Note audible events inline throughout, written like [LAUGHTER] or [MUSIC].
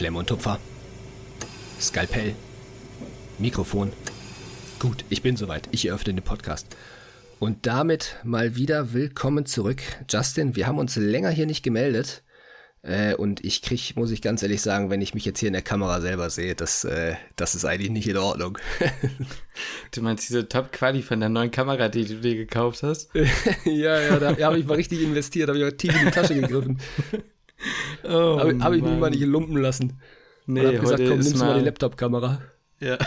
Klemm und Tupfer. Skalpell. Mikrofon. Gut, ich bin soweit. Ich eröffne den Podcast. Und damit mal wieder willkommen zurück. Justin, wir haben uns länger hier nicht gemeldet. Äh, und ich krieg, muss ich ganz ehrlich sagen, wenn ich mich jetzt hier in der Kamera selber sehe, das, äh, das ist eigentlich nicht in Ordnung. [LAUGHS] du meinst diese Top-Quali von der neuen Kamera, die du dir gekauft hast? [LAUGHS] ja, ja, da habe ich mal richtig investiert, habe ich auch tief in die Tasche gegriffen. [LAUGHS] Oh, habe hab ich mich mal nicht lumpen lassen. Nee, und hab gesagt, komm, nimmst mal, mal die Laptop-Kamera. Ja.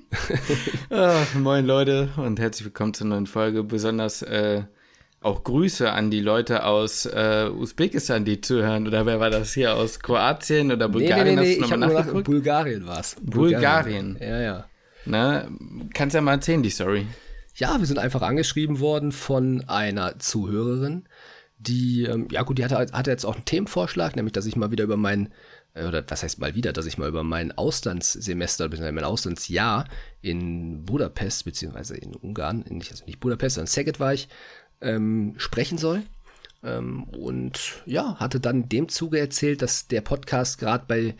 [LAUGHS] Ach, moin Leute und herzlich willkommen zur neuen Folge. Besonders äh, auch Grüße an die Leute aus äh, Usbekistan, die zuhören. Oder wer war das hier? Aus Kroatien oder Bulgarien? Nee, nee, nee, ich habe nach Bulgarien war es. Bulgarien. Ja, ja. Na, kannst ja mal erzählen, die Story. Ja, wir sind einfach angeschrieben worden von einer Zuhörerin, die, ähm, ja gut, die hatte, hatte jetzt auch einen Themenvorschlag, nämlich, dass ich mal wieder über mein, äh, oder was heißt mal wieder, dass ich mal über mein Auslandssemester, beziehungsweise mein Auslandsjahr in Budapest, beziehungsweise in Ungarn, nicht, also nicht Budapest, sondern Szeged war ich, ähm, sprechen soll. Ähm, und ja, hatte dann in dem Zuge erzählt, dass der Podcast gerade bei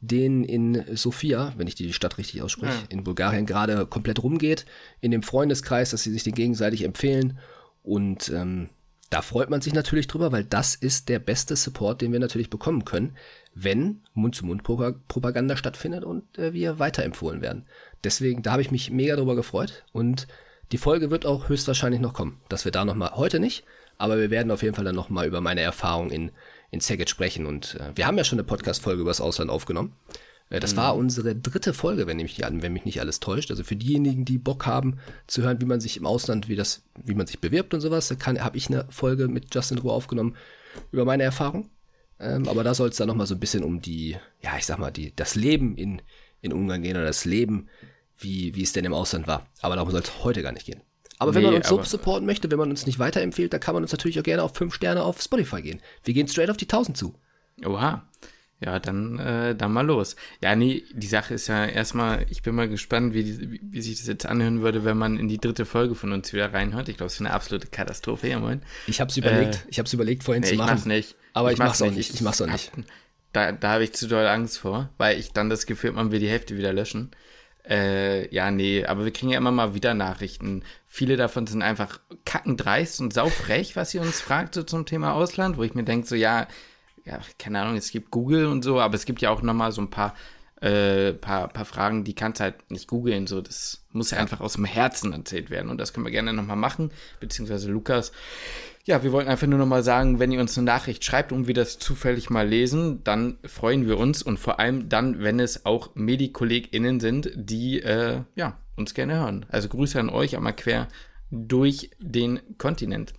denen in Sofia, wenn ich die Stadt richtig ausspreche, ja. in Bulgarien gerade komplett rumgeht, in dem Freundeskreis, dass sie sich den gegenseitig empfehlen. Und ähm, da freut man sich natürlich drüber, weil das ist der beste Support, den wir natürlich bekommen können, wenn Mund-zu-Mund-Propaganda stattfindet und äh, wir weiterempfohlen werden. Deswegen, da habe ich mich mega drüber gefreut und die Folge wird auch höchstwahrscheinlich noch kommen, dass wir da nochmal, heute nicht, aber wir werden auf jeden Fall dann nochmal über meine Erfahrung in, in Saget sprechen. Und äh, wir haben ja schon eine Podcast-Folge über das Ausland aufgenommen. Äh, das mhm. war unsere dritte Folge, wenn mich, wenn mich nicht alles täuscht. Also für diejenigen, die Bock haben zu hören, wie man sich im Ausland, wie das, wie man sich bewirbt und sowas, da habe ich eine Folge mit Justin Ruhr aufgenommen über meine Erfahrung. Ähm, aber da soll es dann nochmal so ein bisschen um die, ja, ich sag mal, die, das Leben in, in Ungarn gehen oder das Leben wie, wie es denn im Ausland war. Aber darum soll es heute gar nicht gehen. Aber nee, wenn man uns so supporten möchte, wenn man uns nicht weiterempfiehlt, dann kann man uns natürlich auch gerne auf 5 Sterne auf Spotify gehen. Wir gehen straight auf die 1000 zu. Oha. Ja, dann, äh, dann mal los. Ja, nee, die Sache ist ja erstmal, ich bin mal gespannt, wie, die, wie sich das jetzt anhören würde, wenn man in die dritte Folge von uns wieder reinhört. Ich glaube, es ist eine absolute Katastrophe, ja moin. Ich habe es überlegt, äh, ich habe es überlegt, vorhin nee, zu machen. Ich mach's nicht. Aber ich, ich mach's, mach's auch nicht. Ich mach's auch nicht. Da, da habe ich zu doll Angst vor, weil ich dann das Gefühl habe, man will die Hälfte wieder löschen. Äh, ja, nee, aber wir kriegen ja immer mal wieder Nachrichten. Viele davon sind einfach kackendreist und saufrech, was ihr uns fragt so zum Thema Ausland, wo ich mir denke, so, ja, ja, keine Ahnung, es gibt Google und so, aber es gibt ja auch nochmal so ein paar, äh, paar, paar Fragen, die kannst halt nicht googeln, so, das muss ja einfach aus dem Herzen erzählt werden und das können wir gerne nochmal machen, beziehungsweise Lukas ja, wir wollten einfach nur noch mal sagen, wenn ihr uns eine Nachricht schreibt und wir das zufällig mal lesen, dann freuen wir uns und vor allem dann, wenn es auch MedikollegInnen sind, die äh, ja, uns gerne hören. Also Grüße an euch einmal quer durch den Kontinent.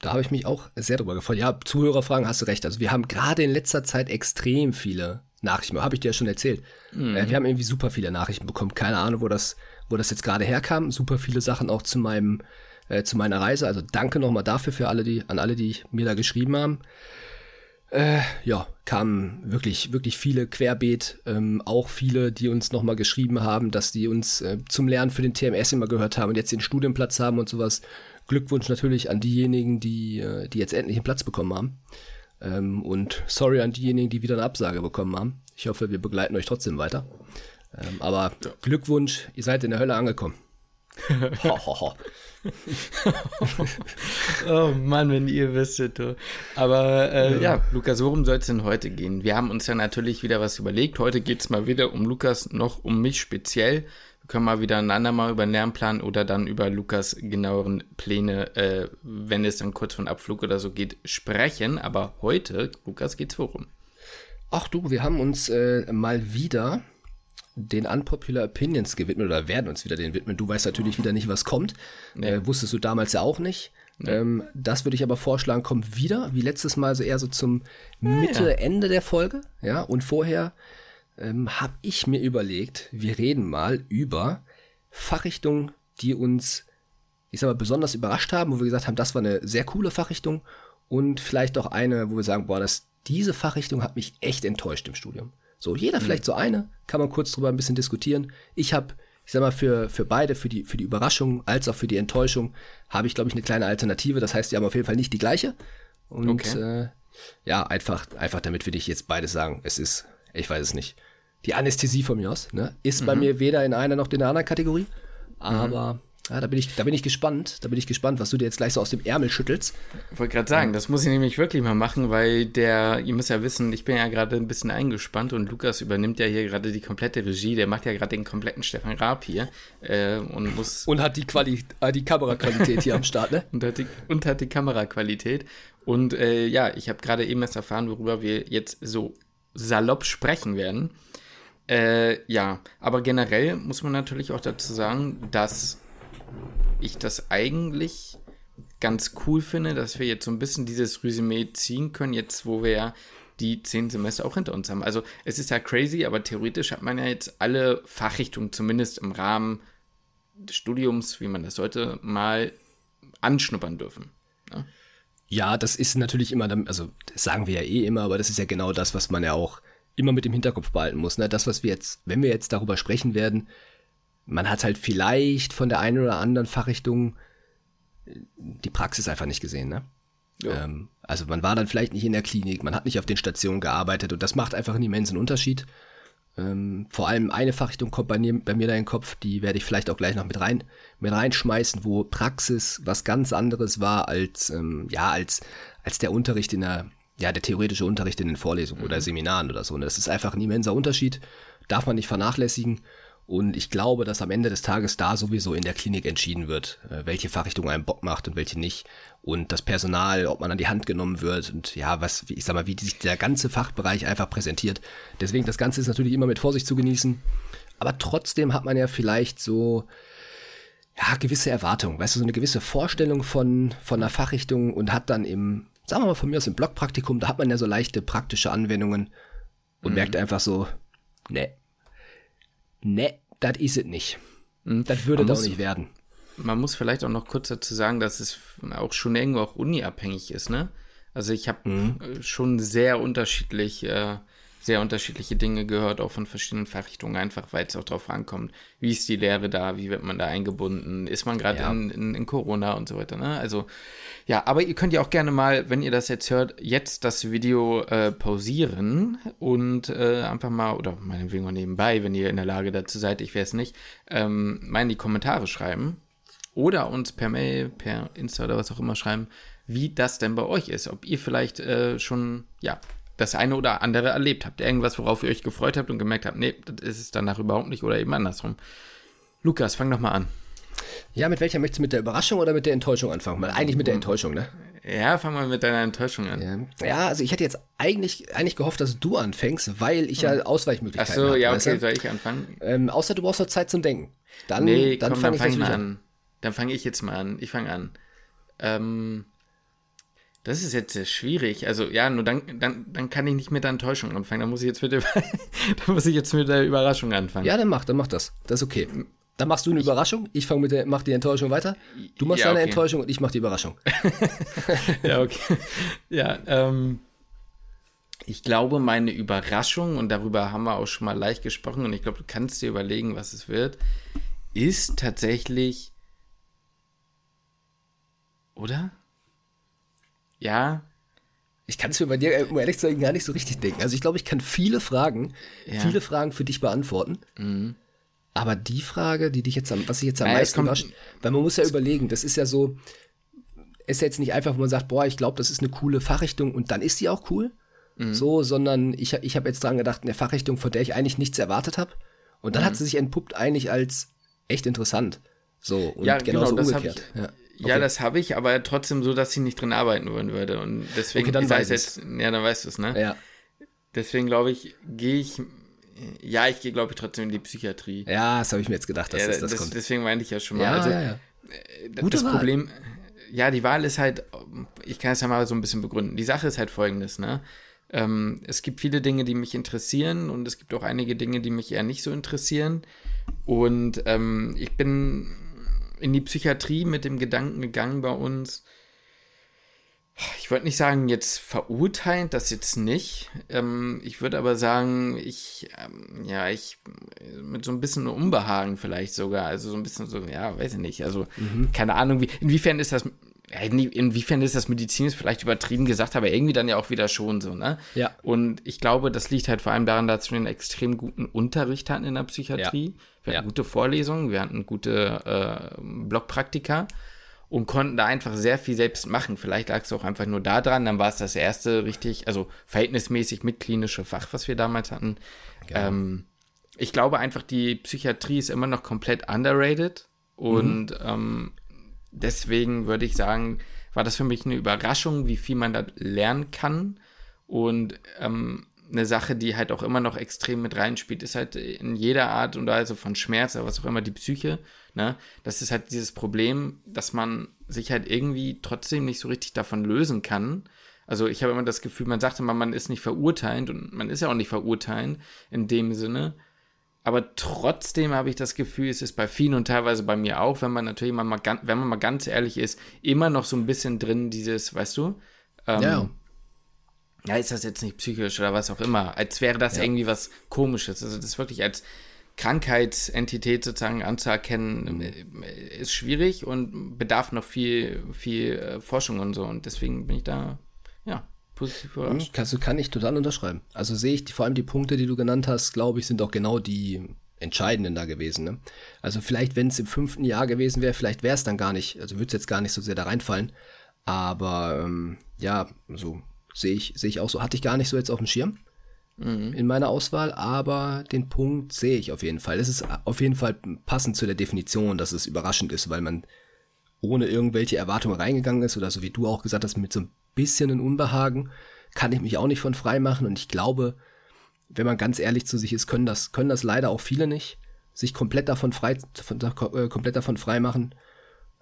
Da habe ich mich auch sehr drüber gefreut. Ja, Zuhörerfragen hast du recht. Also wir haben gerade in letzter Zeit extrem viele Nachrichten, habe ich dir ja schon erzählt. Mhm. Äh, wir haben irgendwie super viele Nachrichten bekommen. Keine Ahnung, wo das, wo das jetzt gerade herkam. Super viele Sachen auch zu meinem äh, zu meiner Reise. Also danke nochmal dafür für alle, die, an alle, die mir da geschrieben haben. Äh, ja, kamen wirklich, wirklich viele querbeet, ähm, auch viele, die uns nochmal geschrieben haben, dass die uns äh, zum Lernen für den TMS immer gehört haben und jetzt den Studienplatz haben und sowas. Glückwunsch natürlich an diejenigen, die, äh, die jetzt endlich einen Platz bekommen haben. Ähm, und sorry an diejenigen, die wieder eine Absage bekommen haben. Ich hoffe, wir begleiten euch trotzdem weiter. Ähm, aber ja. Glückwunsch, ihr seid in der Hölle angekommen. ho, ho, ho. [LAUGHS] oh Mann, wenn ihr wüsstet. Du. Aber äh, ja. ja, Lukas, worum soll es denn heute gehen? Wir haben uns ja natürlich wieder was überlegt. Heute geht es mal wieder um Lukas, noch um mich speziell. Wir können mal wieder einander mal über den Lernplan oder dann über Lukas genaueren Pläne, äh, wenn es dann kurz von Abflug oder so geht, sprechen. Aber heute, Lukas, geht es worum? Ach du, wir haben uns äh, mal wieder den Unpopular Opinions gewidmet oder werden uns wieder den widmen. Du weißt natürlich wieder nicht, was kommt. Nee. Äh, wusstest du damals ja auch nicht. Nee. Ähm, das würde ich aber vorschlagen, kommt wieder, wie letztes Mal, so eher so zum Mitte, ja. Ende der Folge. Ja, und vorher ähm, habe ich mir überlegt, wir reden mal über Fachrichtungen, die uns, ich sag mal, besonders überrascht haben, wo wir gesagt haben, das war eine sehr coole Fachrichtung und vielleicht auch eine, wo wir sagen, boah, das, diese Fachrichtung hat mich echt enttäuscht im Studium. So, jeder mhm. vielleicht so eine, kann man kurz drüber ein bisschen diskutieren. Ich habe, ich sag mal, für, für beide, für die, für die Überraschung als auch für die Enttäuschung, habe ich, glaube ich, eine kleine Alternative. Das heißt, die haben auf jeden Fall nicht die gleiche. Und okay. äh, ja, einfach, einfach damit wir dich jetzt beide sagen, es ist, ich weiß es nicht, die Anästhesie von mir aus, ne? Ist mhm. bei mir weder in einer noch in der anderen Kategorie. Aber mhm. Ja, da bin, ich, da bin ich gespannt. Da bin ich gespannt, was du dir jetzt gleich so aus dem Ärmel schüttelst. Ich wollte gerade sagen, das muss ich nämlich wirklich mal machen, weil der, ihr müsst ja wissen, ich bin ja gerade ein bisschen eingespannt und Lukas übernimmt ja hier gerade die komplette Regie. Der macht ja gerade den kompletten Stefan Raab hier äh, und muss. Und hat die, Quali äh, die Kameraqualität hier am Start, ne? [LAUGHS] Und hat die, und hat die Kameraqualität. Und äh, ja, ich habe gerade eben erst erfahren, worüber wir jetzt so salopp sprechen werden. Äh, ja, aber generell muss man natürlich auch dazu sagen, dass ich das eigentlich ganz cool finde, dass wir jetzt so ein bisschen dieses Resümee ziehen können, jetzt wo wir ja die zehn Semester auch hinter uns haben. Also es ist ja crazy, aber theoretisch hat man ja jetzt alle Fachrichtungen zumindest im Rahmen des Studiums, wie man das sollte, mal anschnuppern dürfen. Ja? Ne? ja, das ist natürlich immer, also das sagen wir ja eh immer, aber das ist ja genau das, was man ja auch immer mit im Hinterkopf behalten muss. Ne? Das, was wir jetzt, wenn wir jetzt darüber sprechen werden, man hat halt vielleicht von der einen oder anderen Fachrichtung äh, die Praxis einfach nicht gesehen, ne? Ähm, also man war dann vielleicht nicht in der Klinik, man hat nicht auf den Stationen gearbeitet und das macht einfach einen immensen Unterschied. Ähm, vor allem eine Fachrichtung kommt bei, bei, mir da in den Kopf, die werde ich vielleicht auch gleich noch mit rein mit reinschmeißen, wo Praxis was ganz anderes war als ähm, ja als als der Unterricht in der ja der theoretische Unterricht in den Vorlesungen mhm. oder Seminaren oder so. Und das ist einfach ein immenser Unterschied, darf man nicht vernachlässigen. Und ich glaube, dass am Ende des Tages da sowieso in der Klinik entschieden wird, äh, welche Fachrichtung einem Bock macht und welche nicht. Und das Personal, ob man an die Hand genommen wird und ja, was, ich sag mal, wie sich der ganze Fachbereich einfach präsentiert. Deswegen, das Ganze ist natürlich immer mit Vorsicht zu genießen. Aber trotzdem hat man ja vielleicht so, ja, gewisse Erwartungen, weißt du, so eine gewisse Vorstellung von, von einer Fachrichtung und hat dann im, sagen wir mal von mir aus im Blockpraktikum, da hat man ja so leichte praktische Anwendungen und mhm. merkt einfach so, ne, ne, das ist es nicht. Hm, das würde doch nicht werden. Man muss vielleicht auch noch kurz dazu sagen, dass es auch schon irgendwo auch uniabhängig ist, ne? Also ich habe mhm. Schon sehr unterschiedlich äh, sehr unterschiedliche Dinge gehört, auch von verschiedenen Fachrichtungen, einfach weil es auch darauf ankommt, wie ist die Lehre da, wie wird man da eingebunden, ist man gerade ja. in, in, in, Corona und so weiter. Ne? Also ja, aber ihr könnt ja auch gerne mal, wenn ihr das jetzt hört, jetzt das Video äh, pausieren und äh, einfach mal, oder meinetwegen mal nebenbei, wenn ihr in der Lage dazu seid, ich weiß es nicht, ähm, mal in die Kommentare schreiben oder uns per Mail, per Insta oder was auch immer schreiben, wie das denn bei euch ist. Ob ihr vielleicht äh, schon, ja, das eine oder andere erlebt habt. Irgendwas, worauf ihr euch gefreut habt und gemerkt habt, nee, das ist es danach überhaupt nicht oder eben andersrum. Lukas, fang doch mal an. Ja, mit welcher möchtest du? Mit der Überraschung oder mit der Enttäuschung anfangen? Mal eigentlich mit der Enttäuschung, ne? Ja, fang mal mit deiner Enttäuschung an. Ja, ja also ich hätte jetzt eigentlich, eigentlich gehofft, dass du anfängst, weil ich ja hm. Ausweichmöglichkeiten habe. Ach so, ja, okay, weißt soll ich anfangen? Ähm, außer du brauchst noch Zeit zum Denken. Dann, nee, dann fange fang ich mal an. an. Dann fange ich jetzt mal an. Ich fange an. Ähm, das ist jetzt sehr schwierig. Also ja, nur dann, dann, dann kann ich nicht mit der Enttäuschung anfangen. Dann muss ich jetzt mit der, [LAUGHS] dann muss ich jetzt mit der Überraschung anfangen. Ja, dann mach, dann mach das. Das ist okay. Dann machst du eine Überraschung, ich fange mit der, mach die Enttäuschung weiter. Du machst ja, deine okay. Enttäuschung und ich mach die Überraschung. [LAUGHS] ja, okay. Ja, ähm, ich glaube, meine Überraschung, und darüber haben wir auch schon mal leicht gesprochen, und ich glaube, du kannst dir überlegen, was es wird, ist tatsächlich. Oder? Ja. Ich kann es mir bei dir, um ehrlich zu sein, gar nicht so richtig denken. Also ich glaube, ich kann viele Fragen, ja. viele Fragen für dich beantworten. Mhm. Aber die Frage, die dich jetzt am, was ich jetzt am naja, meisten überrascht, weil man muss ja überlegen, das ist ja so, ist ja jetzt nicht einfach, wo man sagt, boah, ich glaube, das ist eine coole Fachrichtung und dann ist die auch cool. Mhm. So, sondern ich, ich habe jetzt dran gedacht, eine Fachrichtung, von der ich eigentlich nichts erwartet habe. Und dann mhm. hat sie sich entpuppt eigentlich als echt interessant. So, und ja, genau, umgekehrt. Ich, ja. Okay. Ja, das habe ich, aber trotzdem so, dass ich nicht drin arbeiten wollen würde. Und deswegen, okay, dann weiß jetzt, ja, dann weißt du es, ne? Ja. Deswegen glaube ich, gehe ich, ja, ich gehe, glaube ich, trotzdem in die Psychiatrie. Ja, das habe ich mir jetzt gedacht, dass ja, das, das, kommt. Deswegen meinte ich ja schon mal. Ja, also, ja, ja. Äh, Gute das Wahl. Problem, ja, die Wahl ist halt, ich kann es ja mal so ein bisschen begründen. Die Sache ist halt folgendes, ne? Ähm, es gibt viele Dinge, die mich interessieren und es gibt auch einige Dinge, die mich eher nicht so interessieren. Und ähm, ich bin in die Psychiatrie mit dem Gedanken gegangen bei uns. Ich würde nicht sagen, jetzt verurteilt, das jetzt nicht. Ähm, ich würde aber sagen, ich, ähm, ja, ich, mit so ein bisschen Unbehagen vielleicht sogar. Also so ein bisschen so, ja, weiß ich nicht. Also, mhm. keine Ahnung, wie, inwiefern ist das inwiefern ist das medizinisch vielleicht übertrieben gesagt, aber irgendwie dann ja auch wieder schon so, ne? Ja. Und ich glaube, das liegt halt vor allem daran, dass wir einen extrem guten Unterricht hatten in der Psychiatrie. Ja. Wir hatten Ja. gute Vorlesungen, wir hatten gute äh, Blockpraktika und konnten da einfach sehr viel selbst machen. Vielleicht lag es auch einfach nur daran, dann war es das erste richtig, also verhältnismäßig mitklinische Fach, was wir damals hatten. Ähm, ich glaube einfach, die Psychiatrie ist immer noch komplett underrated und ähm, deswegen würde ich sagen, war das für mich eine Überraschung, wie viel man da lernen kann und ähm, eine Sache, die halt auch immer noch extrem mit reinspielt, ist halt in jeder Art und Weise von Schmerz, oder was auch immer, die Psyche, ne? Das ist halt dieses Problem, dass man sich halt irgendwie trotzdem nicht so richtig davon lösen kann. Also ich habe immer das Gefühl, man sagt immer, man ist nicht verurteilend und man ist ja auch nicht verurteilend in dem Sinne. Aber trotzdem habe ich das Gefühl, es ist bei vielen und teilweise bei mir auch, wenn man natürlich mal, wenn man mal ganz ehrlich ist, immer noch so ein bisschen drin dieses, weißt du? Ähm, Ja. Ja, ist das jetzt nicht psychisch oder was auch immer, als wäre das Ja. irgendwie was Komisches. Also das wirklich als Krankheitsentität sozusagen anzuerkennen, äh, ist schwierig und bedarf noch viel, viel äh, Forschung und so. Und deswegen bin ich da, ja, positiv überrascht. Kannst du, kann ich total unterschreiben. Also sehe ich die, vor allem die Punkte, die du genannt hast, glaube ich, sind auch genau die entscheidenden da gewesen. Ne? Also vielleicht, wenn es im fünften Jahr gewesen wäre, vielleicht wäre es dann gar nicht, also würde es jetzt gar nicht so sehr da reinfallen. Aber ähm, ja, so sehe ich, sehe ich auch so. Hatte ich gar nicht so jetzt auf dem Schirm in meiner Auswahl, aber den Punkt sehe ich auf jeden Fall. Es ist auf jeden Fall passend zu der Definition, dass es überraschend ist, weil man ohne irgendwelche Erwartungen reingegangen ist oder so wie du auch gesagt hast, mit so ein bisschen ein Unbehagen, kann ich mich auch nicht von frei machen und ich glaube, wenn man ganz ehrlich zu sich ist, können das, können das leider auch viele nicht, sich komplett davon frei, von, äh, komplett davon frei machen.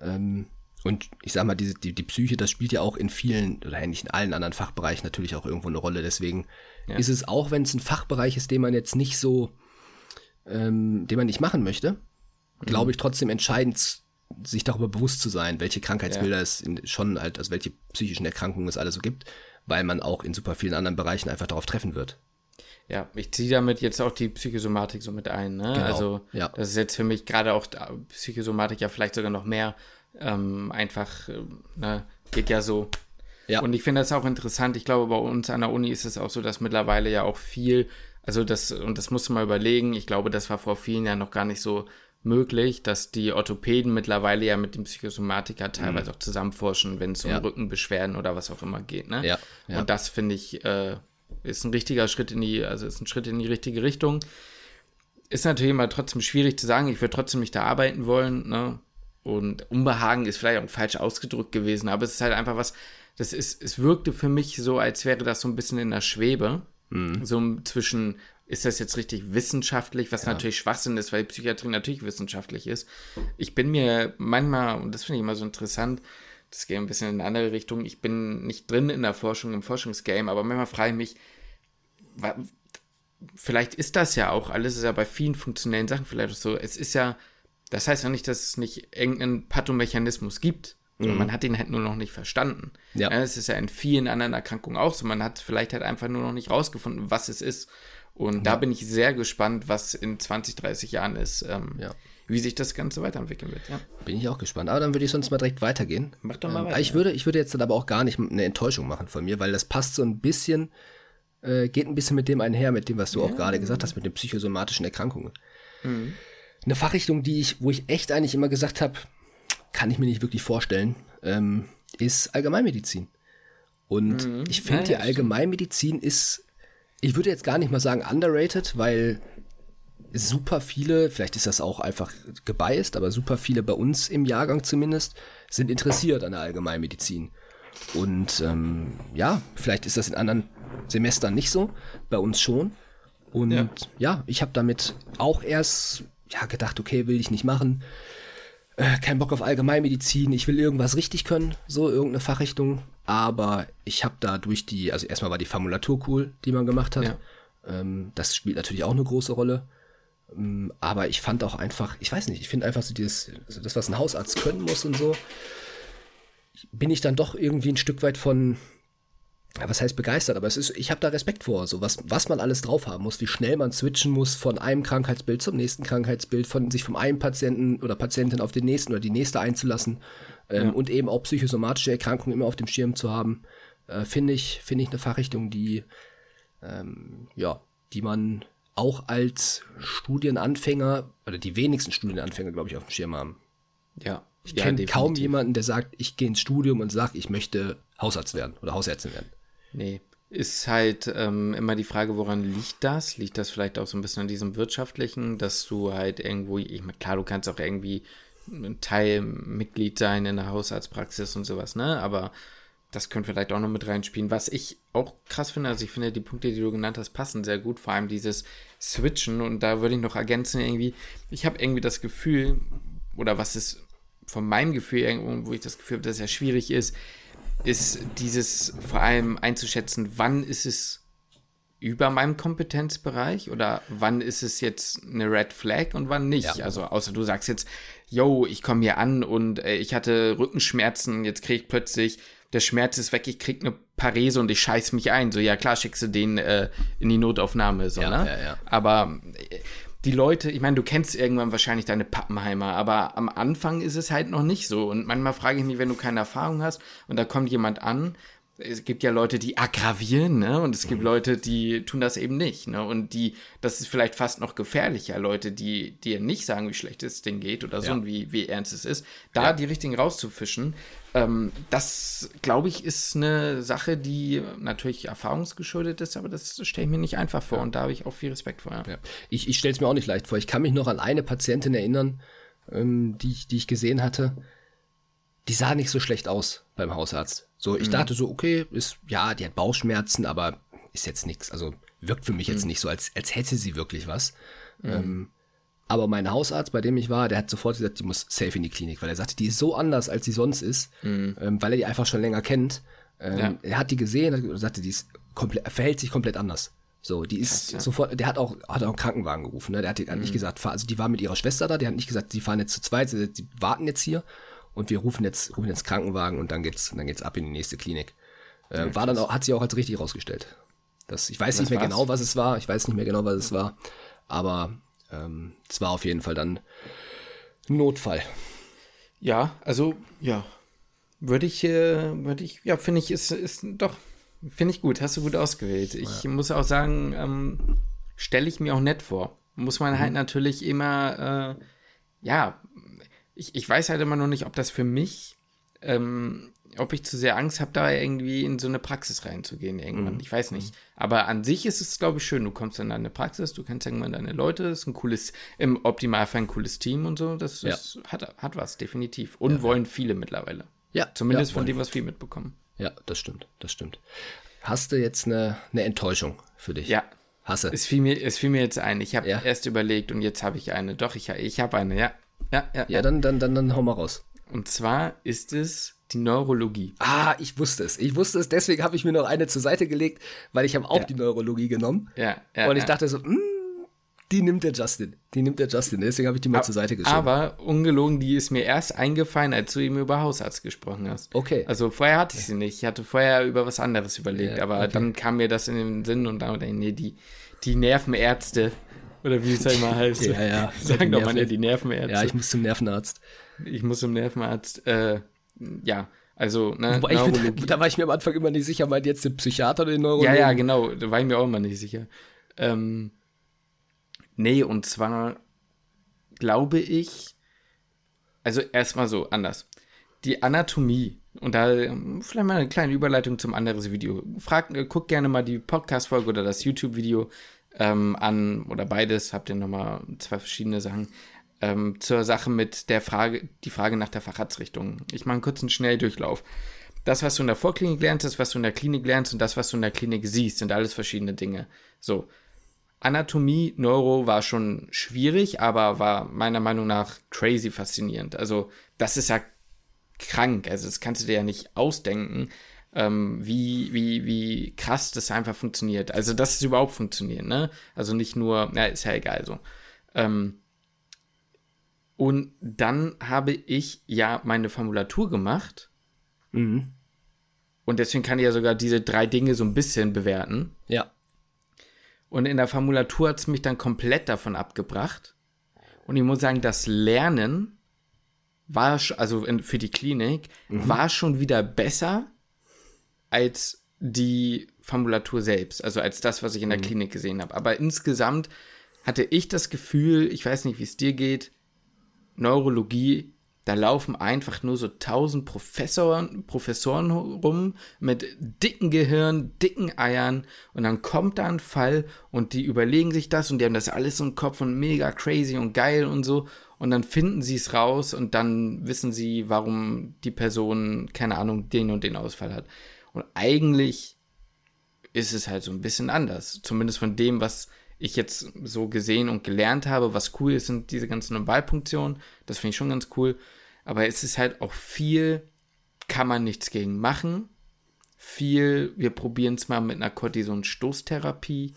Ähm, und ich sag mal, diese, die, die Psyche, das spielt ja auch in vielen oder eigentlich in allen anderen Fachbereichen natürlich auch irgendwo eine Rolle. Deswegen Ja. ist es auch, wenn es ein Fachbereich ist, den man jetzt nicht so, ähm, den man nicht machen möchte, glaube ich trotzdem entscheidend, sich darüber bewusst zu sein, welche Krankheitsbilder es in, schon halt, also welche psychischen Erkrankungen es alle so gibt, weil man auch in super vielen anderen Bereichen einfach darauf treffen wird. Ja, ich ziehe damit jetzt auch die Psychosomatik so mit ein. Ne? Genau, Also ja. das ist jetzt für mich gerade auch Psychosomatik ja vielleicht sogar noch mehr ähm, einfach, äh, ne, geht ja so. Ja. Und ich finde das auch interessant. Ich glaube, bei uns an der Uni ist es auch so, dass mittlerweile ja auch viel, also das, und das musst du mal überlegen, ich glaube, das war vor vielen Jahren noch gar nicht so möglich, dass die Orthopäden mittlerweile ja mit dem Psychosomatiker teilweise auch zusammenforschen, wenn es um Mhm. Ja. Rückenbeschwerden oder was auch immer geht. Ne? Ja, ja. Und das finde ich, äh, ist ein richtiger Schritt in die, also ist ein Schritt in die richtige Richtung. Ist natürlich immer trotzdem schwierig zu sagen, ich würde trotzdem nicht da arbeiten wollen, ne? Und Unbehagen ist vielleicht auch falsch ausgedrückt gewesen, aber es ist halt einfach was, das ist, es wirkte für mich so, als wäre das so ein bisschen in der Schwebe. So zwischen, ist das jetzt richtig wissenschaftlich, was natürlich Schwachsinn ist, weil Psychiatrie natürlich wissenschaftlich ist. Ich bin mir manchmal, und das finde ich immer so interessant, das geht ein bisschen in eine andere Richtung, ich bin nicht drin in der Forschung, im Forschungsgame, aber manchmal frage ich mich, vielleicht ist das ja auch alles, ist ja bei vielen funktionellen Sachen vielleicht auch so, es ist ja, das heißt ja nicht, dass es nicht irgendeinen Pathomechanismus gibt, sondern man hat ihn halt nur noch nicht verstanden. Ja. Es ist ja in vielen anderen Erkrankungen auch so, man hat vielleicht halt einfach nur noch nicht rausgefunden, was es ist. Und da bin ich sehr gespannt, was in 20, 30 Jahren ist, ähm, Ja. wie sich das Ganze weiterentwickeln wird. Ja. Bin ich auch gespannt. Aber dann würde ich sonst mal direkt weitergehen. Mach doch mal ähm, weiter, Ich würde, ich würde jetzt dann aber auch gar nicht eine Enttäuschung machen von mir, weil das passt so ein bisschen, äh, geht ein bisschen mit dem einher, mit dem, was du auch gerade gesagt hast, mit den psychosomatischen Erkrankungen. Mhm. Eine Fachrichtung, die ich, wo ich echt eigentlich immer gesagt habe, kann ich mir nicht wirklich vorstellen, ähm, ist Allgemeinmedizin. Und ich finde, Mhm. Ja, die. Allgemeinmedizin ist, ich würde jetzt gar nicht mal sagen underrated, weil super viele, vielleicht ist das auch einfach gebiased, aber super viele bei uns im Jahrgang zumindest, sind interessiert an der Allgemeinmedizin. Und ähm, ja, vielleicht ist das in anderen Semestern nicht so, bei uns schon. Und ja, Ja. ich habe damit auch erst ja, gedacht, okay, will ich nicht machen. Äh, kein Bock auf Allgemeinmedizin, ich will irgendwas richtig können, so irgendeine Fachrichtung. Aber ich habe da durch die, also erstmal war die Formulatur cool, die man gemacht hat. Ja. Ähm, das spielt natürlich auch eine große Rolle. Ähm, aber ich fand auch einfach, ich weiß nicht, ich finde einfach so dieses, also das, was ein Hausarzt können muss und so, bin ich dann doch irgendwie ein Stück weit von, was heißt begeistert, aber es ist, ich habe da Respekt vor, so was, was man alles drauf haben muss, wie schnell man switchen muss von einem Krankheitsbild zum nächsten Krankheitsbild, von sich vom einen Patienten oder Patientin auf den nächsten oder die nächste einzulassen. Ähm, ja. Und eben auch psychosomatische Erkrankungen immer auf dem Schirm zu haben, äh, finde ich, finde ich eine Fachrichtung, die, ähm, ja, die man auch als Studienanfänger, oder die wenigsten Studienanfänger, glaube ich, auf dem Schirm haben. Ja. Ich ja, kenne kaum jemanden, der sagt, ich gehe ins Studium und sagt, ich möchte Hausarzt werden oder Hausärztin werden. Nee. Ist halt ähm, immer die Frage, woran liegt das? Liegt das vielleicht auch so ein bisschen an diesem wirtschaftlichen, dass du halt irgendwo, ich meine, klar, du kannst auch irgendwie ein Teilmitglied sein in der Hausarztpraxis und sowas, ne? Aber das könnte vielleicht auch noch mit reinspielen. Was ich auch krass finde, also ich finde die Punkte, die du genannt hast, passen sehr gut, vor allem dieses Switchen und da würde ich noch ergänzen irgendwie, ich habe irgendwie das Gefühl, oder was ist von meinem Gefühl irgendwo, wo ich das Gefühl habe, dass es ja schwierig ist, ist dieses vor allem einzuschätzen, wann ist es über meinem Kompetenzbereich oder wann ist es jetzt eine Red Flag und wann nicht. Ja. Also außer du sagst jetzt, yo, ich komme hier an und äh, ich hatte Rückenschmerzen, jetzt kriege ich plötzlich, der Schmerz ist weg, ich krieg eine Parese und ich scheiß mich ein. So, ja klar, schickst du den äh, in die Notaufnahme, so, ja, ne? Ja, ja. Aber äh, die Leute, ich meine, du kennst irgendwann wahrscheinlich deine Pappenheimer, aber am Anfang ist es halt noch nicht so. Und manchmal frage ich mich, wenn du keine Erfahrung hast und da kommt jemand an, es gibt ja Leute, die aggravieren, ne? Und es gibt mhm. Leute, die tun das eben nicht, ne? Und die, das ist vielleicht fast noch gefährlicher, Leute, die dir nicht sagen, wie schlecht es denen geht oder so ja. und wie, wie ernst es ist, da ja. die richtigen rauszufischen, ähm, das, glaube ich, ist eine Sache, die natürlich erfahrungsgeschuldet ist, aber das stelle ich mir nicht einfach vor ja. und da habe ich auch viel Respekt vor. Ich, ich stelle es mir auch nicht leicht vor. Ich kann mich noch an eine Patientin erinnern, ähm, die, die ich gesehen hatte. Die sah nicht so schlecht aus beim Hausarzt. So, ich mhm. dachte so, okay, ist, ja, die hat Bauchschmerzen, aber ist jetzt nichts. Also wirkt für mich mhm. jetzt nicht so, als, als hätte sie wirklich was. Mhm. Ähm, aber mein Hausarzt, bei dem ich war, der hat sofort gesagt, die muss safe in die Klinik, weil er sagte, die ist so anders, als sie sonst ist, mhm. ähm, weil er die einfach schon länger kennt. Ähm, ja. Er hat die gesehen und sagte, die ist komplett, verhält sich komplett anders. So, die ist Krass, ja. sofort, der hat auch, hat auch einen Krankenwagen gerufen, ne? Der hat, mhm. nicht gesagt, also die war mit ihrer Schwester da, die hat nicht gesagt, die fahren jetzt zu zweit, die warten jetzt hier und wir rufen jetzt, rufen jetzt Krankenwagen und dann geht's, dann geht's ab in die nächste Klinik. Äh, ja, war dann auch, hat sich auch als richtig rausgestellt. Das, ich weiß was nicht mehr war's? genau, was es war, ich weiß nicht mehr genau, was es war, aber ähm, es war auf jeden Fall dann Notfall. Ja, also, ja. Würde ich, äh, würde ich, ja, finde ich, ist, ist doch, finde ich gut, hast du gut ausgewählt. Ich ja. muss auch sagen, ähm, stelle ich mir auch nett vor. Muss man halt mhm. natürlich immer, äh, ja, ich, ich weiß halt immer noch nicht, ob das für mich ähm, ob ich zu sehr Angst habe, da irgendwie in so eine Praxis reinzugehen irgendwann. Mhm. Ich weiß nicht. Aber an sich ist es, glaube ich, schön. Du kommst dann in eine Praxis, du kennst irgendwann deine Leute, ist ein cooles, im Optimalfall ein cooles Team und so. Das ja. ist, hat, hat was, definitiv. Und ja, wollen viele mittlerweile. Ja. Zumindest von dem, was wir mitbekommen. Ja, das stimmt, das stimmt. Hast du jetzt eine, eine Enttäuschung für dich? Ja. Hasse. Es fiel mir, es fiel mir jetzt ein. Ich habe erst überlegt und jetzt habe ich eine. Doch, ich, ich habe eine, ja. Ja, ja, ja. dann, dann, dann, dann hau mal raus. Und zwar ist es die Neurologie. Ah, ich wusste es. Ich wusste es, deswegen habe ich mir noch eine zur Seite gelegt, weil ich habe auch ja. die Neurologie genommen. Ja, ja Und ich ja. dachte so, hm, die nimmt der Justin. Die nimmt der Justin. Deswegen habe ich die mal aber, zur Seite geschoben. Aber ungelogen, die ist mir erst eingefallen, als du ihm über Hausarzt gesprochen hast. Okay. Also vorher hatte ich sie nicht. Ich hatte vorher über was anderes überlegt. aber okay. dann kam mir das in den Sinn und dann, nee, die, die Nervenärzte. Oder wie es halt immer heißt. ja, ja. [LAUGHS] Sagen doch mal, die Nervenärzte. Ja, ich muss zum Nervenarzt. Ich muss zum Nervenarzt. Äh, ja, also, ne, Wobei. Bin, da war ich mir am Anfang immer nicht sicher, meint jetzt den Psychiater oder den Neurologen? Ja, ja, genau, da war ich mir auch immer nicht sicher. Ähm, nee, und zwar glaube ich, also erstmal so, anders. Die Anatomie, und da ähm, vielleicht mal eine kleine Überleitung zum anderen Video. Frag, äh, guck gerne mal die Podcast-Folge oder das YouTube-Video ähm, an oder beides, habt ihr nochmal zwei verschiedene Sachen ähm, zur Sache mit der Frage, die Frage nach der Facharztrichtung. Ich mache einen kurzen Schnelldurchlauf. Das, was du in der Vorklinik lernst, das, was du in der Klinik lernst und das, was du in der Klinik siehst, sind alles verschiedene Dinge. So. Anatomie, Neuro war schon schwierig, aber war meiner Meinung nach crazy faszinierend. Also, das ist ja krank. Also, das kannst du dir ja nicht ausdenken, ähm, wie, wie, wie krass das einfach funktioniert. Also, dass es überhaupt funktioniert, ne? Also nicht nur, na, ist ja egal so. Ähm, und dann habe ich ja meine Formulatur gemacht. Mhm. Und deswegen kann ich ja sogar diese drei Dinge so ein bisschen bewerten. Ja. Und in der Formulatur hat es mich dann komplett davon abgebracht. Und ich muss sagen, das Lernen war, also für die Klinik, mhm. war schon wieder besser als die Formulatur selbst, also als das, was ich in der mhm. Klinik gesehen habe. Aber insgesamt hatte ich das Gefühl, ich weiß nicht, wie es dir geht, Neurologie, da laufen einfach nur so tausend Professoren, Professoren rum mit dicken Gehirn, dicken Eiern und dann kommt da ein Fall und die überlegen sich das und die haben das alles im Kopf und mega crazy und geil und so und dann finden sie es raus und dann wissen sie, warum die Person, keine Ahnung, den und den Ausfall hat. Und eigentlich ist es halt so ein bisschen anders. Zumindest von dem, was ich jetzt so gesehen und gelernt habe. Was cool ist, sind diese ganzen Wahlpunktionen. Das finde ich schon ganz cool. Aber es ist halt auch viel, kann man nichts gegen machen. Viel, wir probieren es mal mit einer Cortison-Stoßtherapie.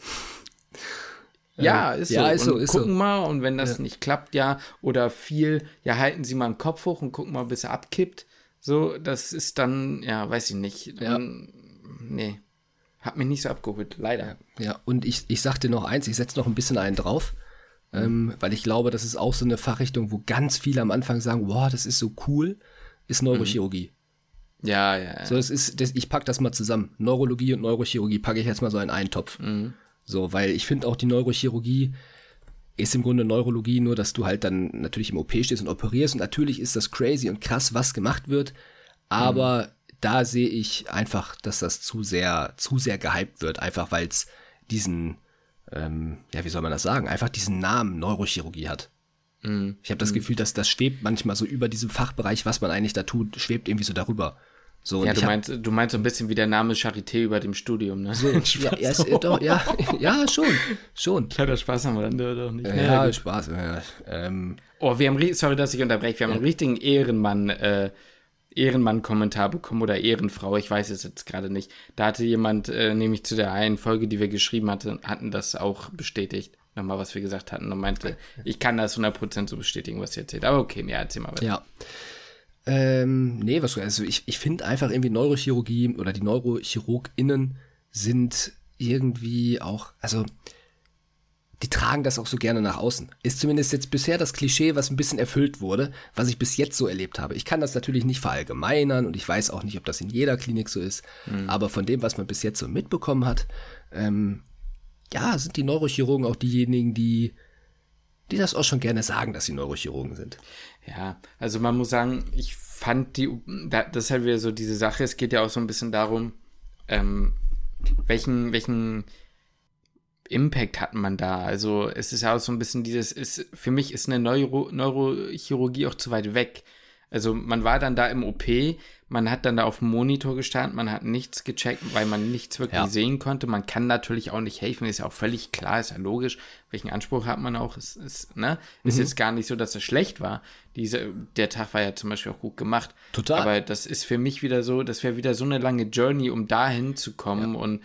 Ja, ist ja, so. Ist so und ist gucken so. mal und wenn das ja. nicht klappt, ja. Oder viel, ja, halten Sie mal den Kopf hoch und gucken mal, bis er abkippt. So, das ist dann, ja, weiß ich nicht. Ja. nee. Hat mich nicht so abgeholt, leider. Ja, und ich, ich sag dir noch eins, ich setze noch ein bisschen einen drauf, mhm. ähm, weil ich glaube, das ist auch so eine Fachrichtung, wo ganz viele am Anfang sagen, boah, das ist so cool, ist Neurochirurgie. Mhm. Ja, ja, ja. So, das ist, das, ich packe das mal zusammen. Neurologie und Neurochirurgie packe ich jetzt mal so in einen Topf. Mhm. So, weil ich finde auch die Neurochirurgie ist im Grunde Neurologie nur, dass du halt dann natürlich im OP stehst und operierst und natürlich ist das crazy und krass, was gemacht wird, aber da sehe ich einfach, dass das zu sehr, zu sehr gehypt wird, einfach weil es diesen, ähm, ja, wie soll man das sagen, einfach diesen Namen Neurochirurgie hat. Mhm. Ich habe das mhm. Gefühl, dass das schwebt manchmal so über diesem Fachbereich, was man eigentlich da tut, schwebt irgendwie so darüber. So, ja, du meinst, du meinst so ein bisschen wie der Name Charité über dem Studium, ne? So, [LAUGHS] ja, ja, ist, doch, ja, [LAUGHS] ja, schon, schon. Kleiner Spaß haben wir dann doch nicht. Ja, ja Spaß. Ja, ähm. Oh, wir haben, sorry, dass ich unterbreche, wir haben einen richtigen Ehrenmann äh, Ehrenmann-Kommentar bekommen oder Ehrenfrau, ich weiß es jetzt gerade nicht. Da hatte jemand, äh, nämlich zu der einen Folge, die wir geschrieben hatten, hatten das auch bestätigt. Nochmal, was wir gesagt hatten und meinte, ich kann das 100% so bestätigen, was ihr erzählt. Aber okay, ja, erzähl mal weiter. Ja. Ähm, nee, was, also ich, ich finde einfach irgendwie Neurochirurgie oder die NeurochirurgInnen sind irgendwie auch, also die tragen das auch so gerne nach außen. Ist zumindest jetzt bisher das Klischee, was ein bisschen erfüllt wurde, was ich bis jetzt so erlebt habe. Ich kann das natürlich nicht verallgemeinern und ich weiß auch nicht, ob das in jeder Klinik so ist, mhm. aber von dem, was man bis jetzt so mitbekommen hat, ähm, ja, sind die Neurochirurgen auch diejenigen, die, die das auch schon gerne sagen, dass sie Neurochirurgen sind. Ja, also man muss sagen, ich fand die, das ist halt wieder so diese Sache, es geht ja auch so ein bisschen darum, ähm, welchen, welchen Impact hat man da? Also es ist ja auch so ein bisschen dieses, ist, für mich ist eine Neuro, Neurochirurgie auch zu weit weg. Also man war dann da im OP, man hat dann da auf dem Monitor gestanden, man hat nichts gecheckt, weil man nichts wirklich ja. sehen konnte. Man kann natürlich auch nicht helfen, ist ja auch völlig klar, ist ja logisch. Welchen Anspruch hat man auch? Ist, ist, ne? Mhm. ist jetzt gar nicht so, dass es schlecht war. Diese, der Tag war ja zum Beispiel auch gut gemacht. Total. Aber das ist für mich wieder so, das wäre wieder so eine lange Journey, um dahin zu kommen ja. und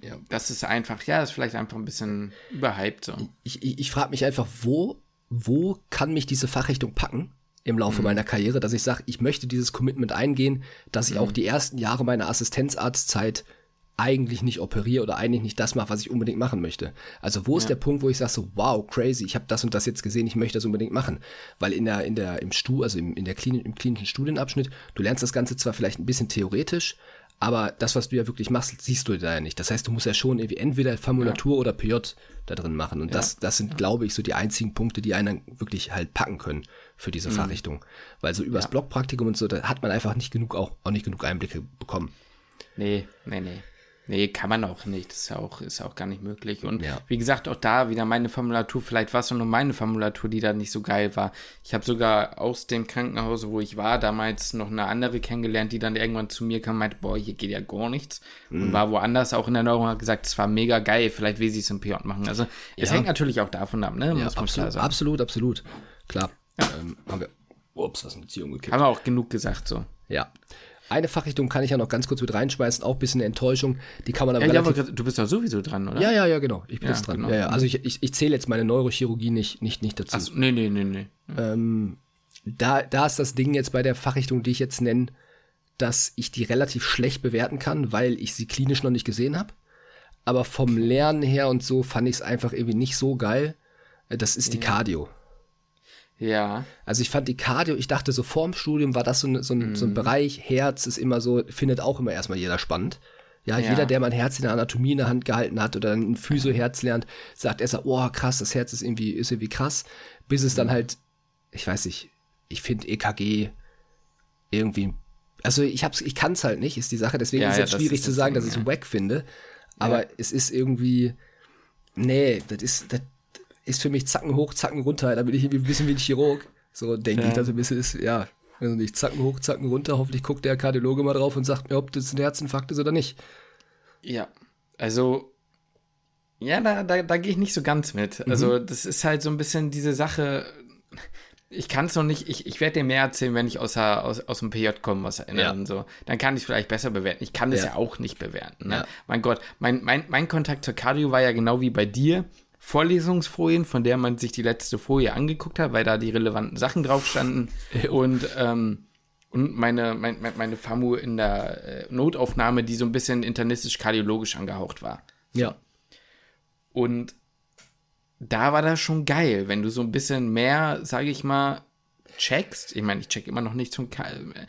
ja. Das ist einfach, ja, das ist vielleicht einfach ein bisschen überhyped so. Ich, ich, ich frage mich einfach, wo, wo kann mich diese Fachrichtung packen im Laufe mhm. meiner Karriere, dass ich sage, ich möchte dieses Commitment eingehen, dass ich mhm. auch die ersten Jahre meiner Assistenzarztzeit eigentlich nicht operiere oder eigentlich nicht das mache, was ich unbedingt machen möchte. Also wo ja. ist der Punkt, wo ich sage so, wow, crazy, ich habe das und das jetzt gesehen, ich möchte das unbedingt machen. Weil in der, in der, im Stu, also im, in der Klinik, im klinischen Studienabschnitt, du lernst das Ganze zwar vielleicht ein bisschen theoretisch, aber das, was du ja wirklich machst, siehst du da ja nicht. Das heißt, du musst ja schon irgendwie entweder Formulatur ja. oder PJ da drin machen. Und ja. das, das sind, ja. glaube ich, so die einzigen Punkte, die einen wirklich halt packen können für diese mhm. Fachrichtung. Weil so übers Blockpraktikum und so, da hat man einfach nicht genug, auch, auch nicht genug Einblicke bekommen. Nee, nee, nee. Nee, kann man auch nicht. Das ist ja auch, ist auch gar nicht möglich. Und ja. wie gesagt, auch da wieder meine Formulatur. Vielleicht war es nur meine Formulatur, die da nicht so geil war. Ich habe sogar aus dem Krankenhaus, wo ich war, damals noch eine andere kennengelernt, die dann irgendwann zu mir kam und meinte, boah, hier geht ja gar nichts. Mhm. Und war woanders auch in der Neuro hat gesagt, es war mega geil, vielleicht will sie es im PJ machen. Also es ja. hängt natürlich auch davon ab, ne? Ja, absolut, absolut, absolut. Klar. Ähm, haben wir, ups, was eine Beziehung gekippt. Haben wir auch genug gesagt so. Ja. Eine Fachrichtung kann ich ja noch ganz kurz mit reinschmeißen, auch ein bisschen Enttäuschung. Die kann man aber. Ja, relativ... du bist ja sowieso dran, oder? Ja, ja, ja, genau. Ich bin ja, jetzt dran. Genau. Ja, ja. Also ich, ich, ich zähle jetzt meine Neurochirurgie nicht, nicht, nicht dazu. Ach, nee, nee, nee, nee. Ähm, da, da ist das Ding jetzt bei der Fachrichtung, die ich jetzt nenne, dass ich die relativ schlecht bewerten kann, weil ich sie klinisch noch nicht gesehen habe. Aber vom Lernen her und so fand ich es einfach irgendwie nicht so geil. Das ist die Cardio. Ja. Also ich fand die Cardio, ich dachte so vorm Studium war das so, ein- so, ein, so ein Bereich, Herz ist immer so, findet auch immer erstmal jeder spannend. Ja, Ja. jeder, der mal ein Herz in der Anatomie in der Hand gehalten hat oder ein Physio-Herz lernt, sagt erst, oh krass, das Herz ist irgendwie, ist irgendwie krass, bis es dann halt, ich weiß nicht, ich finde EKG irgendwie, also ich hab's, ich kann's halt nicht, ist die Sache, deswegen Ja, ist es ja, schwierig zu sagen, Ding, dass ich es wack finde, aber es ist irgendwie, nee, das ist, das ist für mich Zacken hoch, Zacken runter, da bin ich irgendwie ein bisschen wie ein Chirurg, so denke Ja. ich, dass ein bisschen ist, ja, also nicht Zacken hoch, Zacken runter, hoffentlich guckt der Kardiologe mal drauf und sagt mir, ob das ein Herzinfarkt ist oder nicht. Ja, also, ja, da, da, da gehe ich nicht so ganz mit. Mhm. Also, das ist halt so ein bisschen diese Sache. Ich kann es noch nicht, ich, ich werde dir mehr erzählen, wenn ich aus, der- aus, aus dem PJ komme, was erinnern. Ja. So. Dann kann ich es vielleicht besser bewerten. Ich kann das Ja. ja, auch nicht bewerten. Ne? Ja. Mein Gott, mein, mein, mein Kontakt zur Cardio war ja genau wie bei dir. Vorlesungsfolien, von der man sich die letzte Folie angeguckt hat, weil da die relevanten Sachen drauf standen. [LAUGHS] Und ähm, und meine, mein, mein- meine FAMU in der äh, Notaufnahme, die so ein bisschen internistisch-kardiologisch angehaucht war. Ja. Und da war das schon geil, wenn du so ein bisschen mehr, sage ich mal, checkst. Ich meine, ich check immer noch nicht zum K äh,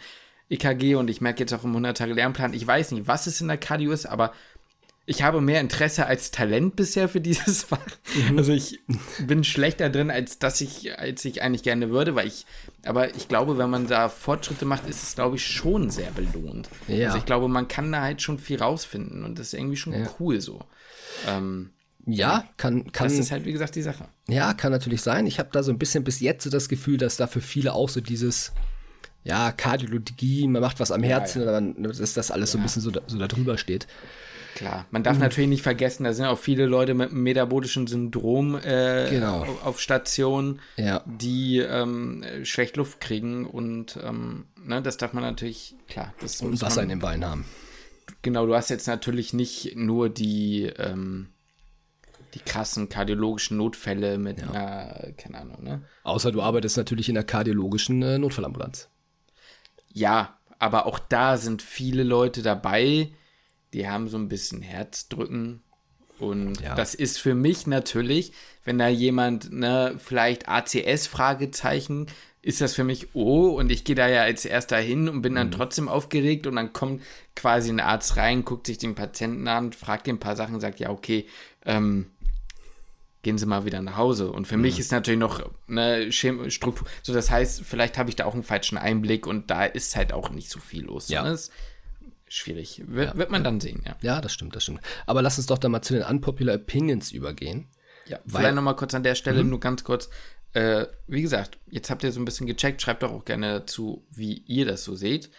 EKG und ich merke jetzt auch im 100-Tage-Lernplan, ich weiß nicht, was es in der Cardio ist, aber ich habe mehr Interesse als Talent bisher für dieses [LAUGHS] Fach. Also ich bin schlechter drin, als dass ich, als ich eigentlich gerne würde, weil ich, aber ich glaube, wenn man da Fortschritte macht, ist es, glaube ich, schon sehr belohnt. Ja. Also ich glaube, man kann da halt schon viel rausfinden und das ist irgendwie schon Ja. cool so. Ähm, Ja, kann, kann, das ist halt, wie gesagt, die Sache. ja, kann natürlich sein. Ich habe da so ein bisschen bis jetzt so das Gefühl, dass da für viele auch so dieses, ja, Kardiologie, man macht was am Herzen ja. oder man, dass das alles so ein bisschen so, da- so da drüber steht. Klar, man darf natürlich nicht vergessen, da sind auch viele Leute mit einem metabolischen Syndrom äh, Genau. auf, Station, Ja. die ähm, äh, schlecht Luft kriegen und ähm, ne, das darf man natürlich, klar, das Und Wasser in man, den Beinen haben. Genau, du hast jetzt natürlich nicht nur die, ähm, die krassen kardiologischen Notfälle mit einer, keine Ahnung, ne? Außer du arbeitest natürlich in der kardiologischen äh, Notfallambulanz. Ja, aber auch da sind viele Leute dabei, die haben so ein bisschen Herzdrücken. Und Ja. das ist für mich natürlich, wenn da jemand, ne, vielleicht ACS-Fragezeichen, ist das für mich, oh, und ich gehe da ja als erster hin und bin dann trotzdem aufgeregt und dann kommt quasi ein Arzt rein, guckt sich den Patienten an, fragt ihn ein paar Sachen, sagt, ja, okay, ähm, gehen Sie mal wieder nach Hause. Und für mich ist natürlich noch eine Schem Struktur. So, das heißt, vielleicht habe ich da auch einen falschen Einblick und da ist halt auch nicht so viel los. Ja. Das schwierig. Wird, wird man dann sehen, ja. Ja, das stimmt, das stimmt. Aber lass uns doch dann mal zu den Unpopular Opinions übergehen. ja Weil- vielleicht nochmal kurz an der Stelle, nur ganz kurz. Äh, wie gesagt, jetzt habt ihr so ein bisschen gecheckt. Schreibt doch auch gerne dazu, wie ihr das so seht.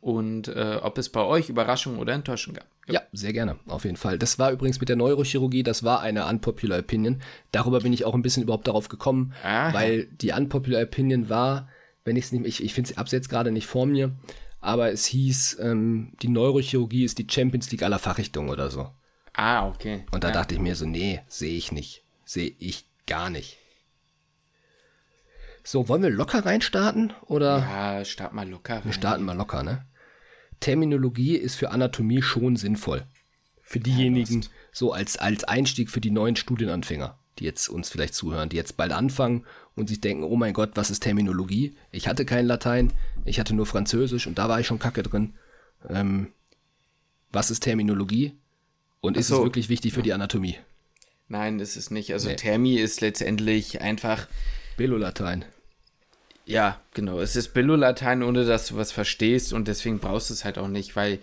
Und äh, ob es bei euch Überraschungen oder Enttäuschungen gab. Ja, sehr gerne, auf jeden Fall. Das war übrigens mit der Neurochirurgie, das war eine Unpopular Opinion. Darüber bin ich auch ein bisschen überhaupt darauf gekommen, Aha. weil die Unpopular Opinion war, wenn ich es nicht, ich, ich finde es ab jetzt gerade nicht vor mir, aber es hieß, ähm, die Neurochirurgie ist die Champions League aller Fachrichtungen oder so. Ah, okay. Und da ja. dachte ich mir so, nee, sehe ich nicht. Sehe ich gar nicht. So, wollen wir locker reinstarten oder? Ja, start mal locker. Wir starten mal locker, ne? Terminologie ist für Anatomie schon sinnvoll. Für diejenigen, so als, als Einstieg für die neuen Studienanfänger, die jetzt uns vielleicht zuhören, die jetzt bald anfangen und sich denken, oh mein Gott, was ist Terminologie? Ich hatte kein Latein, ich hatte nur Französisch und da war ich schon kacke drin. Ähm, was ist Terminologie? Und ist so. es wirklich wichtig für die Anatomie? Nein, ist es nicht. Also Nee. Thermi ist letztendlich einfach Belolatein. Ja, genau. Es ist Billo-Latein, ohne dass du was verstehst und deswegen brauchst du es halt auch nicht, weil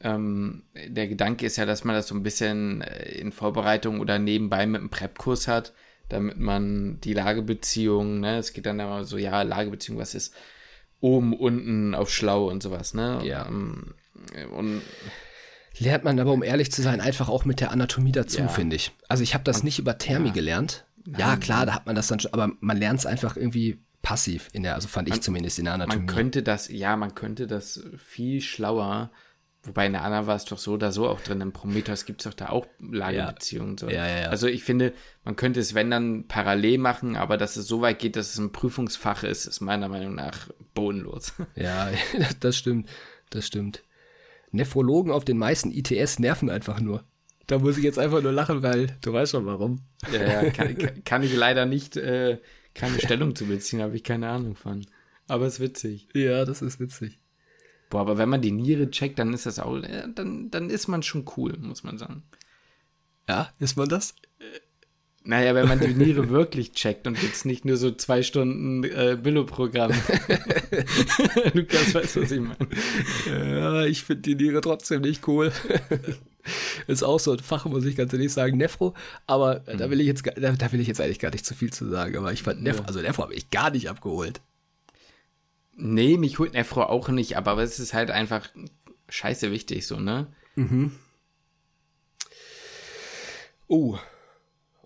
ähm, der Gedanke ist ja, dass man das so ein bisschen äh, in Vorbereitung oder nebenbei mit einem Prep-Kurs hat, damit man die Lagebeziehung, ne, es geht dann immer so, ja, Lagebeziehung, was ist oben, unten, auf schlau und sowas, ne? Ja. Ähm, und Lernt man aber, um ehrlich zu sein, einfach auch mit der Anatomie dazu, Ja. finde ich. Also ich habe das nicht über Thermi gelernt. Ja, klar, da hat man das dann schon, aber man lernt es einfach irgendwie passiv in der, also fand ich zumindest in der Anatomie. man könnte das, ja, man könnte das viel schlauer, wobei in der anderen war es doch so oder so auch drin, im Prometheus gibt es doch da auch Lagebeziehungen. So. Ja, ja, ja. Also ich finde, man könnte es, wenn dann, parallel machen, aber dass es so weit geht, dass es ein Prüfungsfach ist, ist meiner Meinung nach bodenlos. [LAUGHS] Ja, [LAUGHS] das stimmt, das stimmt. Nephrologen auf den meisten ITS nerven einfach nur. Da muss ich jetzt einfach nur lachen, weil du weißt schon warum. ja, ja, [LAUGHS] kann, kann- kann ich leider nicht, äh, keine Stellung zu beziehen, habe ich keine Ahnung von. Aber es ist witzig. Ja, das ist witzig. Boah, aber wenn man die Niere checkt, dann ist das auch, dann, dann ist man schon cool, muss man sagen. Ja, ist man das? Naja, wenn man die [LAUGHS] Niere wirklich checkt und jetzt nicht nur so zwei Stunden äh, Billo-Programm. [LAUGHS] Lukas weiß, was ich meine. Ja, ich finde die Niere trotzdem nicht cool. [LAUGHS] ist auch so ein Fach, muss ich ganz ehrlich sagen, Nefro, aber mhm. da will ich jetzt da, da, will ich jetzt eigentlich gar nicht zu viel zu sagen, aber ich fand Nefro, also Nefro habe ich gar nicht abgeholt. Nee, mich holt Nefro auch nicht, aber es ist halt einfach scheiße wichtig so, ne? Mhm. Oh,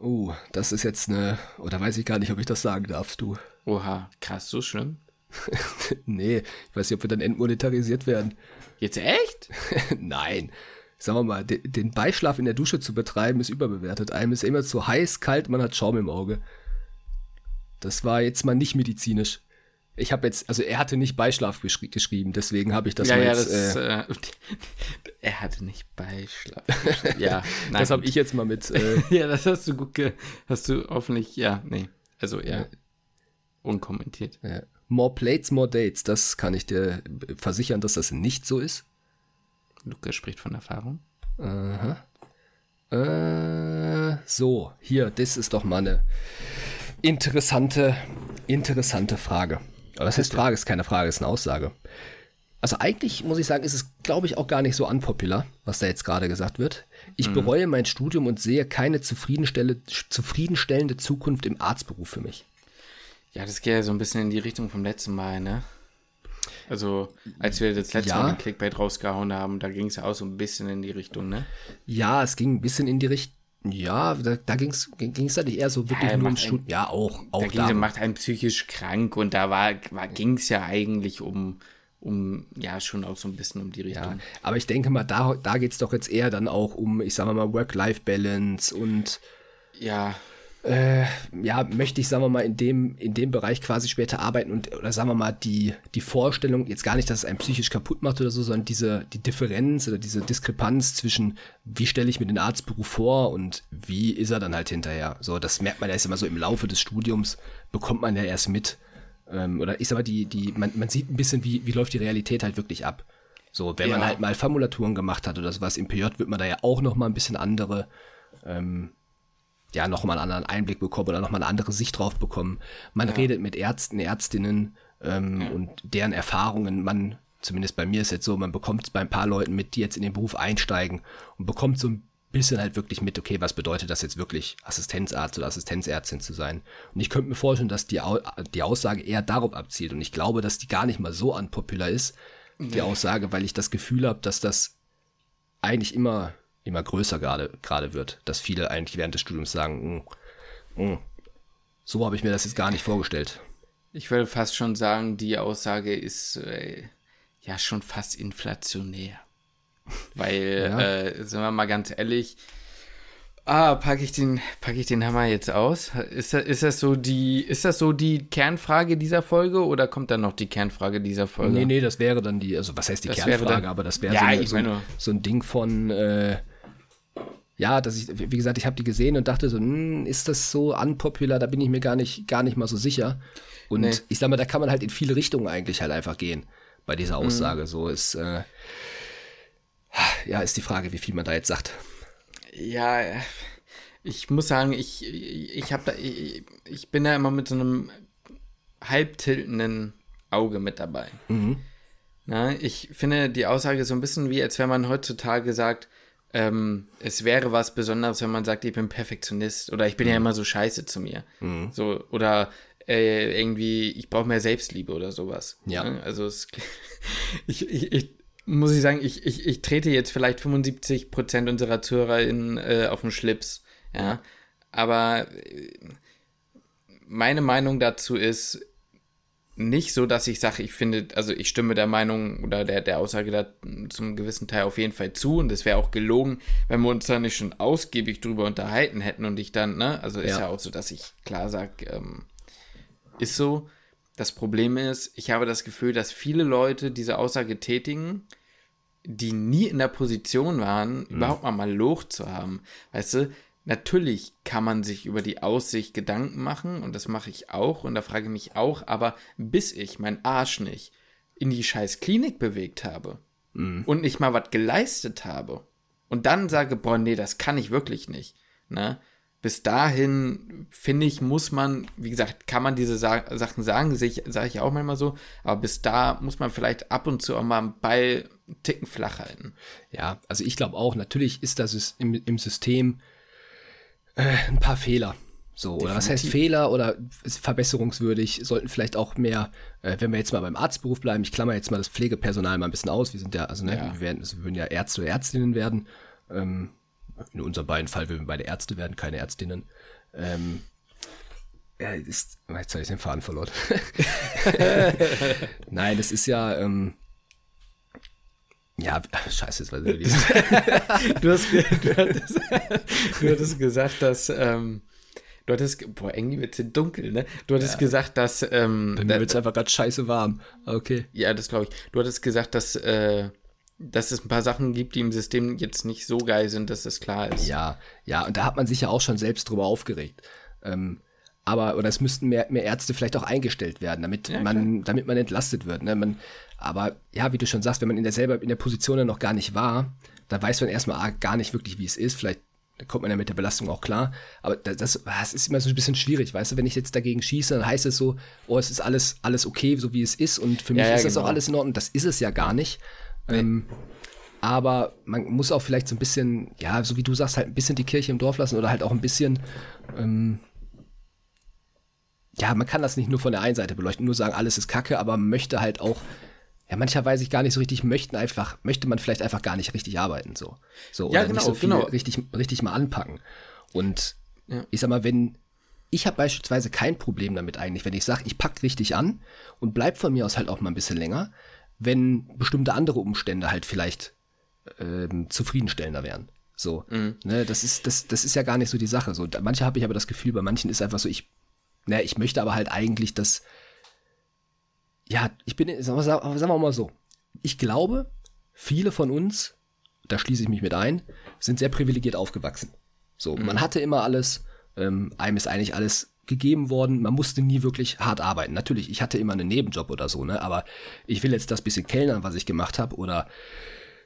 Oh, das ist jetzt eine, oder weiß ich gar nicht, ob ich das sagen darf, du. Oha, krass, so schlimm? [LAUGHS] nee, ich weiß nicht, ob wir dann entmonetarisiert werden. Jetzt echt? [LAUGHS] Nein. Sagen wir mal, den Beischlaf in der Dusche zu betreiben, ist überbewertet. Einem ist immer zu heiß, kalt, man hat Schaum im Auge. Das war jetzt mal nicht medizinisch. Ich habe jetzt, also er hatte nicht Beischlaf geschri geschrieben, deswegen habe ich das ja, mal ja, jetzt. Das, äh, äh, [LAUGHS] er hatte nicht Beischlaf. ja, [LAUGHS] nein, das habe ich jetzt mal mit. [LAUGHS] Äh, ja, das hast du gut, ge hast du hoffentlich, ja, nee, also ja, ja. unkommentiert. Ja. More plates, more dates. Das kann ich dir versichern, dass das nicht so ist. Lukas spricht von Erfahrung. Aha. Äh, so, hier, das ist doch mal eine interessante, interessante Frage. Aber das heißt Frage, ist keine Frage, ist eine Aussage. Also eigentlich muss ich sagen, ist es, glaube ich, auch gar nicht so unpopular, was da jetzt gerade gesagt wird. Ich mhm. bereue mein Studium und sehe keine zufriedenstellende Zukunft im Arztberuf für mich. Ja, das geht ja so ein bisschen in die Richtung vom letzten Mal, ne? Also, als wir das letzte ja. Mal den Clickbait rausgehauen haben, da ging es ja auch so ein bisschen in die Richtung, ne? Ja, es ging ein bisschen in die Richtung. Ja, da, da ging es ging's eher so wirklich ja, nur um Studium. Ja, auch. auch da ging macht einen psychisch krank und da war, war, ging es ja eigentlich um, um, ja, schon auch so ein bisschen um die Richtung. Ja, aber ich denke mal, da, da geht es doch jetzt eher dann auch um, ich sag mal, Work-Life-Balance und. Ja äh, ja, möchte ich, sagen wir mal, in dem, in dem Bereich quasi später arbeiten und, oder sagen wir mal, die, die Vorstellung, jetzt gar nicht, dass es einen psychisch kaputt macht oder so, sondern diese, die Differenz oder diese Diskrepanz zwischen, wie stelle ich mir den Arztberuf vor und wie ist er dann halt hinterher. So, das merkt man ja erst immer so im Laufe des Studiums, bekommt man ja erst mit. Ähm, oder ich sag mal, die, die, man, man sieht ein bisschen, wie, wie läuft die Realität halt wirklich ab. So, wenn ja. man halt mal Formulaturen gemacht hat oder sowas, im PJ wird man da ja auch noch mal ein bisschen andere, ähm, ja, nochmal einen anderen Einblick bekommen oder nochmal eine andere Sicht drauf bekommen. Man ja. redet mit Ärzten, Ärztinnen ähm, ja. und deren Erfahrungen. Man, zumindest bei mir ist jetzt so, man bekommt es bei ein paar Leuten mit, die jetzt in den Beruf einsteigen und bekommt so ein bisschen halt wirklich mit, okay, was bedeutet das jetzt wirklich, Assistenzarzt oder Assistenzärztin zu sein? Und ich könnte mir vorstellen, dass die, die Aussage eher darauf abzielt. Und ich glaube, dass die gar nicht mal so unpopular ist, die Aussage, weil ich das Gefühl habe, dass das eigentlich immer immer größer gerade gerade wird, dass viele eigentlich während des Studiums sagen, mm, mm, so habe ich mir das jetzt gar nicht vorgestellt. Ich würde fast schon sagen, die Aussage ist äh, ja schon fast inflationär. Weil, [LAUGHS] ja. äh, sind wir mal ganz ehrlich, Ah, packe ich den, packe ich den Hammer jetzt aus? Ist das, ist das so die, ist das so die Kernfrage dieser Folge oder kommt dann noch die Kernfrage dieser Folge? Nee, nee, das wäre dann die, also was heißt die das Kernfrage, dann, aber das wäre ja, so, so, so, ein Ding von, äh, ja, dass ich, wie gesagt, ich habe die gesehen und dachte so, hm, ist das so unpopular? Da bin ich mir gar nicht, gar nicht mal so sicher. Und nee. ich sag mal, da kann man halt in viele Richtungen eigentlich halt einfach gehen bei dieser mhm. Aussage. Mhm. So ist, äh, ja, ist die Frage, wie viel man da jetzt sagt. Ja, ich muss sagen, ich, ich habe da, ich, ich, bin da immer mit so einem halbtiltenden Auge mit dabei. Mhm. Na, ich finde die Aussage so ein bisschen wie, als wenn man heutzutage sagt, ähm, es wäre was Besonderes, wenn man sagt, ich bin Perfektionist oder ich bin mhm. ja immer so scheiße zu mir. Mhm. So, oder äh, irgendwie, ich brauche mehr Selbstliebe oder sowas. Ja. Ne? Also es, [LAUGHS] ich, ich, ich, muss ich sagen, ich, ich, ich trete jetzt vielleicht 75 Prozent unserer ZuhörerInnen äh, auf den Schlips. Ja. Aber äh, meine Meinung dazu ist, nicht so, dass ich sage, ich finde, also ich stimme der Meinung oder der, der Aussage da zum gewissen Teil auf jeden Fall zu und es wäre auch gelogen, wenn wir uns da nicht schon ausgiebig drüber unterhalten hätten und ich dann, ne, also ist ja, ja auch so, dass ich klar sage, ähm, ist so. Das Problem ist, ich habe das Gefühl, dass viele Leute diese Aussage tätigen, die nie in der Position waren, mhm. überhaupt mal mal Loch zu haben. Weißt du, natürlich kann man sich über die Aussicht Gedanken machen und das mache ich auch und da frage ich mich auch, aber bis ich meinen Arsch nicht in die scheiß Klinik bewegt habe mhm. und nicht mal was geleistet habe und dann sage, boah, nee, das kann ich wirklich nicht, ne? Bis dahin, finde ich, muss man, wie gesagt, kann man diese Sa Sachen sagen, sage ich auch manchmal so, aber bis da muss man vielleicht ab und zu auch mal einen Ball einen Ticken flach halten. Ja, also ich glaube auch, natürlich ist das im, im System äh, ein paar Fehler. So, Definitiv. oder was heißt Fehler oder verbesserungswürdig, sollten vielleicht auch mehr, äh, wenn wir jetzt mal beim Arztberuf bleiben, ich klammer jetzt mal das Pflegepersonal mal ein bisschen aus, wir sind ja, also ne, ja. wir, werden, also wir würden ja Ärzte oder Ärztinnen werden. Ähm, in unserem beiden Fall würden wir beide Ärzte werden, keine Ärztinnen. Ähm, ja, ist, jetzt habe ich den Faden verloren. [LAUGHS] Nein, das ist ja, ähm, ja, [LAUGHS] scheiße, jetzt weiß ich nicht. du, hast, du, hattest, du hattest gesagt, dass, ähm, du hattest, boah, irgendwie wird es dunkel, ne? Du hattest ja. gesagt, dass, ähm, Bei mir wird es einfach ganz scheiße warm. Okay. Ja, das glaube ich. Du hattest gesagt, dass, äh, dass es ein paar Sachen gibt, die im System jetzt nicht so geil sind, dass das klar ist. Ja, ja, und da hat man sich ja auch schon selbst drüber aufgeregt. Ähm, aber, oder es müssten mehr, mehr Ärzte vielleicht auch eingestellt werden, damit ja, man, damit man entlastet wird. Ne? Man, aber ja, wie du schon sagst, wenn man in der selber in der Position noch gar nicht war, dann weiß man erstmal gar nicht wirklich, wie es ist. Vielleicht kommt man ja mit der Belastung auch klar. Aber das, das ist immer so ein bisschen schwierig, weißt du, wenn ich jetzt dagegen schieße, dann heißt es so, oh, es ist alles, alles okay, so wie es ist. Und für mich ja, ja, ist das genau. auch alles in Ordnung. Das ist es ja gar nicht. Ähm, aber man muss auch vielleicht so ein bisschen, ja, so wie du sagst, halt ein bisschen die Kirche im Dorf lassen oder halt auch ein bisschen, ähm, ja, man kann das nicht nur von der einen Seite beleuchten, nur sagen, alles ist Kacke, aber man möchte halt auch, ja, mancher weiß ich gar nicht so richtig, möchten einfach, möchte man vielleicht einfach gar nicht richtig arbeiten, so. So, oder ja, genau, nicht so viel genau. richtig, richtig mal anpacken. Und ja. ich sag mal, wenn, ich habe beispielsweise kein Problem damit eigentlich, wenn ich sage, ich pack richtig an und bleib von mir aus halt auch mal ein bisschen länger, wenn bestimmte andere Umstände halt vielleicht ähm, zufriedenstellender wären. So, mhm. ne, das ist, das, das ist ja gar nicht so die Sache. So, manche habe ich aber das Gefühl, bei manchen ist einfach so, ich, ne, ich möchte aber halt eigentlich, dass, ja, ich bin, sagen wir, mal so, ich glaube, viele von uns, da schließe ich mich mit ein, sind sehr privilegiert aufgewachsen. So, mhm. man hatte immer alles, ähm, einem ist eigentlich alles gegeben worden. Man musste nie wirklich hart arbeiten. Natürlich, ich hatte immer einen Nebenjob oder so, ne? Aber ich will jetzt das bisschen Kellnern, was ich gemacht habe, oder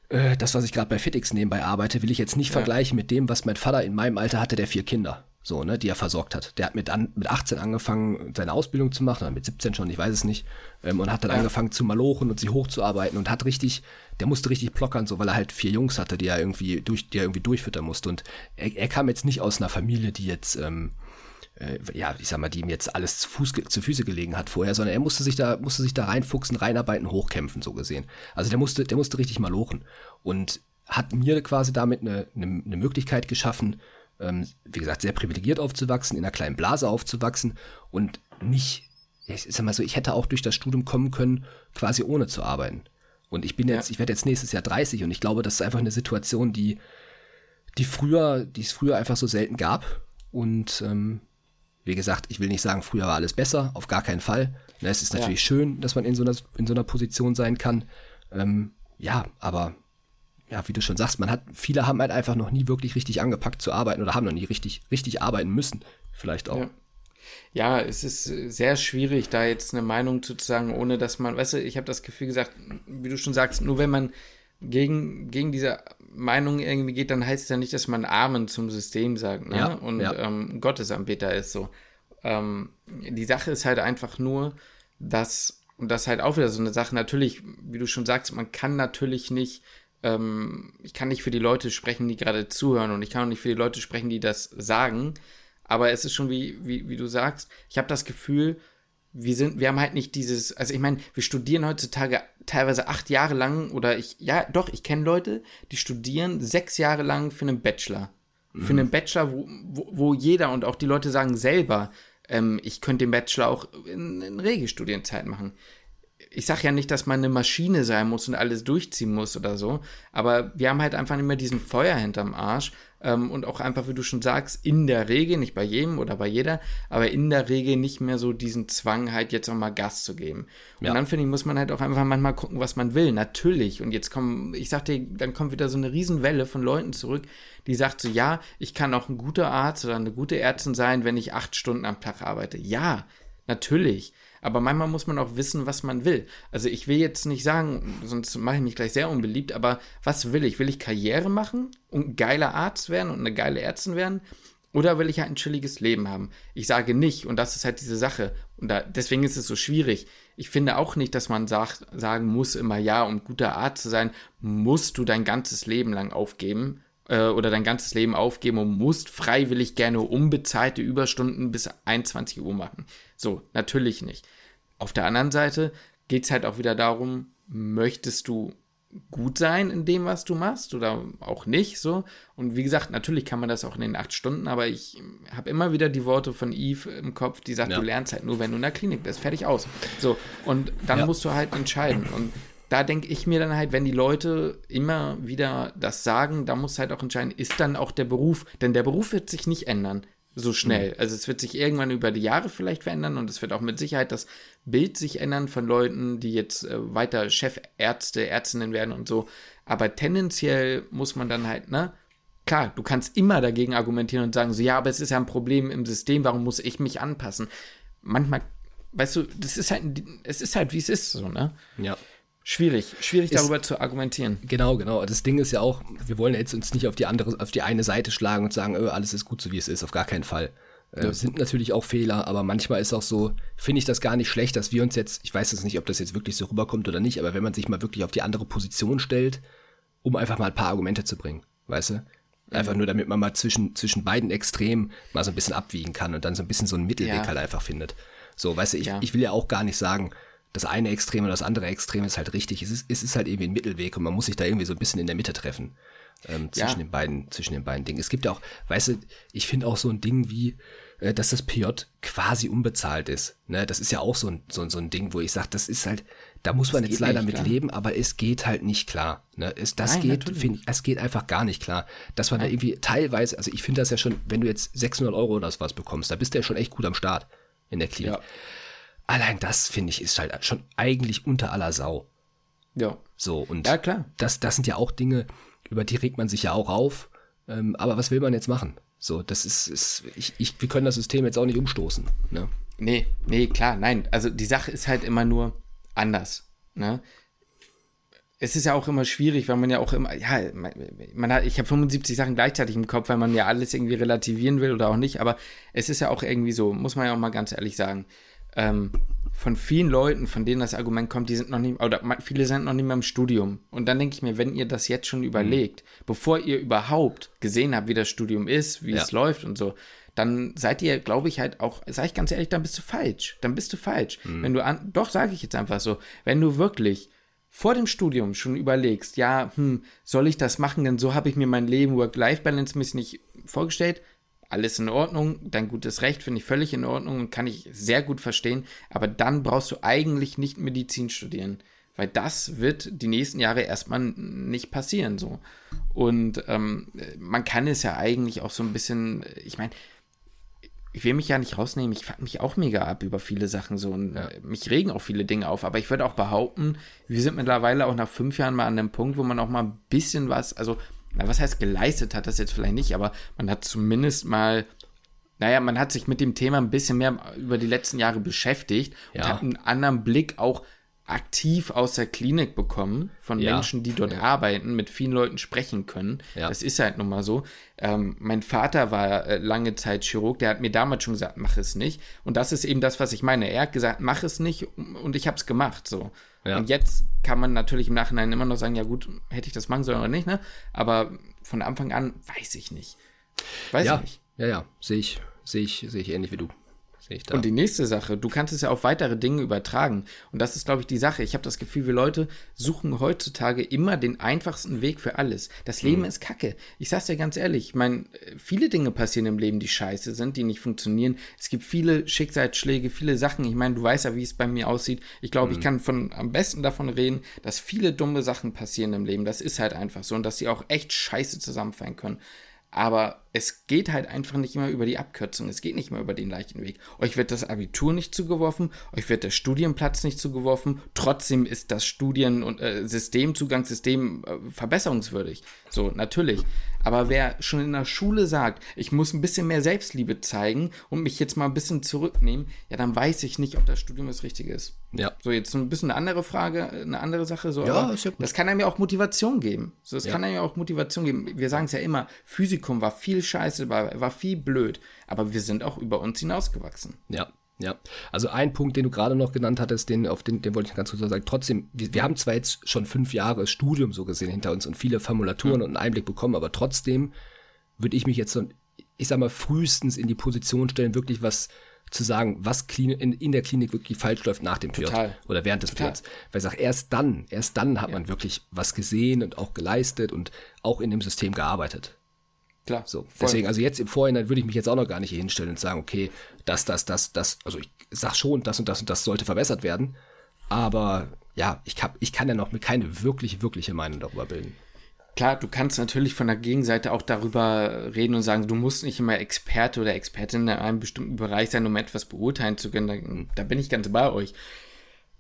äh, das, was ich gerade bei Fitix nebenbei arbeite, will ich jetzt nicht ja. vergleichen mit dem, was mein Vater in meinem Alter hatte, der vier Kinder, so, ne, die er versorgt hat. Der hat mit, an, mit 18 angefangen, seine Ausbildung zu machen, oder mit 17 schon, ich weiß es nicht, ähm, und hat dann ja. angefangen zu malochen und sich hochzuarbeiten und hat richtig, der musste richtig plockern, so, weil er halt vier Jungs hatte, die er irgendwie durch, die er irgendwie durchfüttern musste. Und er, er kam jetzt nicht aus einer Familie, die jetzt, ähm, äh, ja, ich sag mal, die ihm jetzt alles zu, Fuß, zu Füße gelegen hat vorher, sondern er musste sich da, musste sich da reinfuchsen, reinarbeiten, hochkämpfen, so gesehen. Also der musste, der musste richtig mal lochen und hat mir quasi damit eine, eine, eine Möglichkeit geschaffen, ähm, wie gesagt, sehr privilegiert aufzuwachsen, in einer kleinen Blase aufzuwachsen und nicht, ich sag mal so, ich hätte auch durch das Studium kommen können, quasi ohne zu arbeiten. Und ich bin jetzt, ja. ich werde jetzt nächstes Jahr 30 und ich glaube, das ist einfach eine Situation, die, die früher, die es früher einfach so selten gab. Und ähm, wie gesagt, ich will nicht sagen, früher war alles besser, auf gar keinen Fall. Ne, es ist natürlich ja. schön, dass man in so einer, in so einer Position sein kann. Ähm, ja, aber ja, wie du schon sagst, man hat, viele haben halt einfach noch nie wirklich richtig angepackt zu arbeiten oder haben noch nie richtig, richtig arbeiten müssen. Vielleicht auch. Ja. Ja, es ist sehr schwierig, da jetzt eine Meinung zu sagen, ohne dass man, weißt du, ich habe das Gefühl gesagt, wie du schon sagst, nur wenn man gegen, gegen diese Meinung irgendwie geht, dann heißt es ja nicht, dass man Amen zum System sagt ne? ja, und ja. Ähm, Gottesanbeter ist so. Ähm, die Sache ist halt einfach nur, dass, und das ist halt auch wieder so eine Sache, natürlich, wie du schon sagst, man kann natürlich nicht, ähm, ich kann nicht für die Leute sprechen, die gerade zuhören und ich kann auch nicht für die Leute sprechen, die das sagen, aber es ist schon wie, wie, wie du sagst, ich habe das Gefühl, wir sind, wir haben halt nicht dieses, also ich meine, wir studieren heutzutage teilweise acht Jahre lang oder ich, ja, doch, ich kenne Leute, die studieren sechs Jahre lang für einen Bachelor. Mhm. Für einen Bachelor, wo, wo, wo, jeder und auch die Leute sagen selber, ähm, ich könnte den Bachelor auch in, in Regelstudienzeit machen. Ich sage ja nicht, dass man eine Maschine sein muss und alles durchziehen muss oder so, aber wir haben halt einfach immer diesen Feuer hinterm Arsch, ähm, und auch einfach, wie du schon sagst, in der Regel, nicht bei jedem oder bei jeder, aber in der Regel nicht mehr so diesen Zwang, halt jetzt auch mal Gas zu geben. Und ja. dann finde ich, muss man halt auch einfach manchmal gucken, was man will. Natürlich. Und jetzt kommen, ich sag dir, dann kommt wieder so eine Riesenwelle von Leuten zurück, die sagt so, ja, ich kann auch ein guter Arzt oder eine gute Ärztin sein, wenn ich acht Stunden am Tag arbeite. Ja, natürlich. Aber manchmal muss man auch wissen, was man will. Also ich will jetzt nicht sagen, sonst mache ich mich gleich sehr unbeliebt, aber was will ich? Will ich Karriere machen und ein geiler Arzt werden und eine geile Ärztin werden? Oder will ich halt ein chilliges Leben haben? Ich sage nicht, und das ist halt diese Sache. Und da, deswegen ist es so schwierig. Ich finde auch nicht, dass man sagt, sagen muss immer, ja, um guter Arzt zu sein, musst du dein ganzes Leben lang aufgeben äh, oder dein ganzes Leben aufgeben und musst freiwillig gerne unbezahlte Überstunden bis 21 Uhr machen. So, natürlich nicht. Auf der anderen Seite geht es halt auch wieder darum, möchtest du gut sein in dem, was du machst oder auch nicht so. Und wie gesagt, natürlich kann man das auch in den acht Stunden, aber ich habe immer wieder die Worte von Eve im Kopf, die sagt, ja. du lernst halt nur, wenn du in der Klinik bist. Fertig aus. So, und dann ja. musst du halt entscheiden. Und da denke ich mir dann halt, wenn die Leute immer wieder das sagen, da muss halt auch entscheiden, ist dann auch der Beruf, denn der Beruf wird sich nicht ändern so schnell. Mhm. Also es wird sich irgendwann über die Jahre vielleicht verändern und es wird auch mit Sicherheit das Bild sich ändern von Leuten, die jetzt äh, weiter Chefärzte, Ärztinnen werden und so. Aber tendenziell muss man dann halt, ne? Klar, du kannst immer dagegen argumentieren und sagen so, ja, aber es ist ja ein Problem im System, warum muss ich mich anpassen? Manchmal, weißt du, das ist halt, es ist halt, wie es ist, so, ne? Ja. Schwierig, schwierig ist, darüber zu argumentieren. Genau, genau. Das Ding ist ja auch, wir wollen jetzt uns nicht auf die andere, auf die eine Seite schlagen und sagen, öh, alles ist gut so wie es ist, auf gar keinen Fall. Äh, ja. sind natürlich auch Fehler, aber manchmal ist auch so, finde ich das gar nicht schlecht, dass wir uns jetzt, ich weiß jetzt nicht, ob das jetzt wirklich so rüberkommt oder nicht, aber wenn man sich mal wirklich auf die andere Position stellt, um einfach mal ein paar Argumente zu bringen, weißt du? Einfach mhm. nur, damit man mal zwischen, zwischen beiden Extremen mal so ein bisschen abwiegen kann und dann so ein bisschen so einen Mittelweg ja. halt einfach findet. So, weißt du, ich, ja. ich will ja auch gar nicht sagen, das eine Extrem oder das andere Extrem ist halt richtig. Es ist, es ist halt irgendwie ein Mittelweg und man muss sich da irgendwie so ein bisschen in der Mitte treffen. Ähm, zwischen ja. den beiden, zwischen den beiden Dingen. Es gibt ja auch, weißt du, ich finde auch so ein Ding wie, äh, dass das PJ quasi unbezahlt ist. Ne? Das ist ja auch so ein, so, so ein Ding, wo ich sage, das ist halt, da muss das man jetzt leider mit leben, aber es geht halt nicht klar. Ne? Es, das Nein, geht, finde es geht einfach gar nicht klar. Dass man Nein. da irgendwie teilweise, also ich finde das ja schon, wenn du jetzt 600 Euro oder was bekommst, da bist du ja schon echt gut am Start in der Klinik. Ja. Allein das, finde ich, ist halt schon eigentlich unter aller Sau. Ja. So, und ja, klar. Das, das sind ja auch Dinge, über die regt man sich ja auch auf. Ähm, aber was will man jetzt machen? So, das ist, ist ich, ich, wir können das System jetzt auch nicht umstoßen. Ne? Nee, nee, klar, nein. Also die Sache ist halt immer nur anders. Ne? Es ist ja auch immer schwierig, weil man ja auch immer, ja, man, man hat, ich habe 75 Sachen gleichzeitig im Kopf, weil man ja alles irgendwie relativieren will oder auch nicht, aber es ist ja auch irgendwie so, muss man ja auch mal ganz ehrlich sagen ähm, von vielen Leuten, von denen das Argument kommt, die sind noch nicht, oder viele sind noch nicht mehr im Studium. Und dann denke ich mir, wenn ihr das jetzt schon überlegt, mhm. bevor ihr überhaupt gesehen habt, wie das Studium ist, wie ja. es läuft und so, dann seid ihr, glaube ich, halt auch, sage ich ganz ehrlich, dann bist du falsch. Dann bist du falsch. Mhm. Wenn du an, doch, sage ich jetzt einfach so, wenn du wirklich vor dem Studium schon überlegst, ja, hm, soll ich das machen, denn so habe ich mir mein Leben Work-Life-Balance nicht vorgestellt, alles in Ordnung, dein gutes Recht finde ich völlig in Ordnung und kann ich sehr gut verstehen, aber dann brauchst du eigentlich nicht Medizin studieren, weil das wird die nächsten Jahre erstmal nicht passieren so. Und ähm, man kann es ja eigentlich auch so ein bisschen, ich meine, ich will mich ja nicht rausnehmen, ich fuck mich auch mega ab über viele Sachen so und ja. mich regen auch viele Dinge auf, aber ich würde auch behaupten, wir sind mittlerweile auch nach fünf Jahren mal an dem Punkt, wo man auch mal ein bisschen was, also na, was heißt geleistet hat das jetzt vielleicht nicht, aber man hat zumindest mal, naja, man hat sich mit dem Thema ein bisschen mehr über die letzten Jahre beschäftigt ja. und hat einen anderen Blick auch aktiv aus der Klinik bekommen von ja. Menschen, die dort ja. arbeiten, mit vielen Leuten sprechen können. Ja. Das ist halt nun mal so. Ähm, mein Vater war äh, lange Zeit Chirurg, der hat mir damals schon gesagt, mach es nicht. Und das ist eben das, was ich meine. Er hat gesagt, mach es nicht und ich habe es gemacht. So. Ja. Und jetzt kann man natürlich im Nachhinein immer noch sagen, ja gut, hätte ich das machen sollen oder nicht, ne? Aber von Anfang an weiß ich nicht. Weiß ja. ich nicht. Ja, ja, sehe ich, sehe ich, sehe ich ähnlich wie du. Und die nächste Sache, du kannst es ja auf weitere Dinge übertragen. Und das ist, glaube ich, die Sache. Ich habe das Gefühl, wir Leute suchen heutzutage immer den einfachsten Weg für alles. Das Leben mhm. ist Kacke. Ich sag's dir ganz ehrlich, ich meine, viele Dinge passieren im Leben, die scheiße sind, die nicht funktionieren. Es gibt viele Schicksalsschläge, viele Sachen. Ich meine, du weißt ja, wie es bei mir aussieht. Ich glaube, mhm. ich kann von am besten davon reden, dass viele dumme Sachen passieren im Leben. Das ist halt einfach so und dass sie auch echt scheiße zusammenfallen können. Aber es geht halt einfach nicht immer über die Abkürzung. Es geht nicht immer über den leichten Weg. Euch wird das Abitur nicht zugeworfen, euch wird der Studienplatz nicht zugeworfen. Trotzdem ist das Studien- und äh, System, Zugangssystem äh, verbesserungswürdig. So, natürlich. Aber wer schon in der Schule sagt, ich muss ein bisschen mehr Selbstliebe zeigen und mich jetzt mal ein bisschen zurücknehmen, ja, dann weiß ich nicht, ob das Studium das Richtige ist. Ja. So, jetzt ein bisschen eine andere Frage, eine andere Sache. So, Ja, aber ist ja gut. das kann einem ja auch Motivation geben. So, das Ja. kann einem ja auch Motivation geben. Wir sagen es ja immer, Physikum war viel scheiße, war, war viel blöd, aber wir sind auch über uns hinausgewachsen. Ja, ja. Also ein Punkt, den du gerade noch genannt hattest, den, auf den, den wollte ich ganz kurz sagen. Trotzdem, wir, wir haben zwar jetzt schon fünf Jahre Studium so gesehen hinter uns und viele Formulaturen und einen Einblick bekommen, aber trotzdem würde ich mich jetzt so, ich sag mal, frühestens in die Position stellen, wirklich was zu sagen, was Klini in, in der Klinik wirklich falsch läuft nach dem Total. Piot oder während des Total. Piots. Weil ich sage, erst dann, erst dann hat man wirklich was gesehen und auch geleistet und auch in dem System gearbeitet. Klar. So, deswegen, also jetzt im Vorhinein würde ich mich jetzt auch noch gar nicht hier hinstellen und sagen, okay, das, das, das, das, also ich sag schon, das und das und das sollte verbessert werden, aber ja, ich, hab, ich kann ja noch keine wirklich, wirkliche Meinung darüber bilden. Klar, du kannst natürlich von der Gegenseite auch darüber reden und sagen, du musst nicht immer Experte oder Expertin in einem bestimmten Bereich sein, um etwas beurteilen zu können. Da, da bin ich ganz bei euch.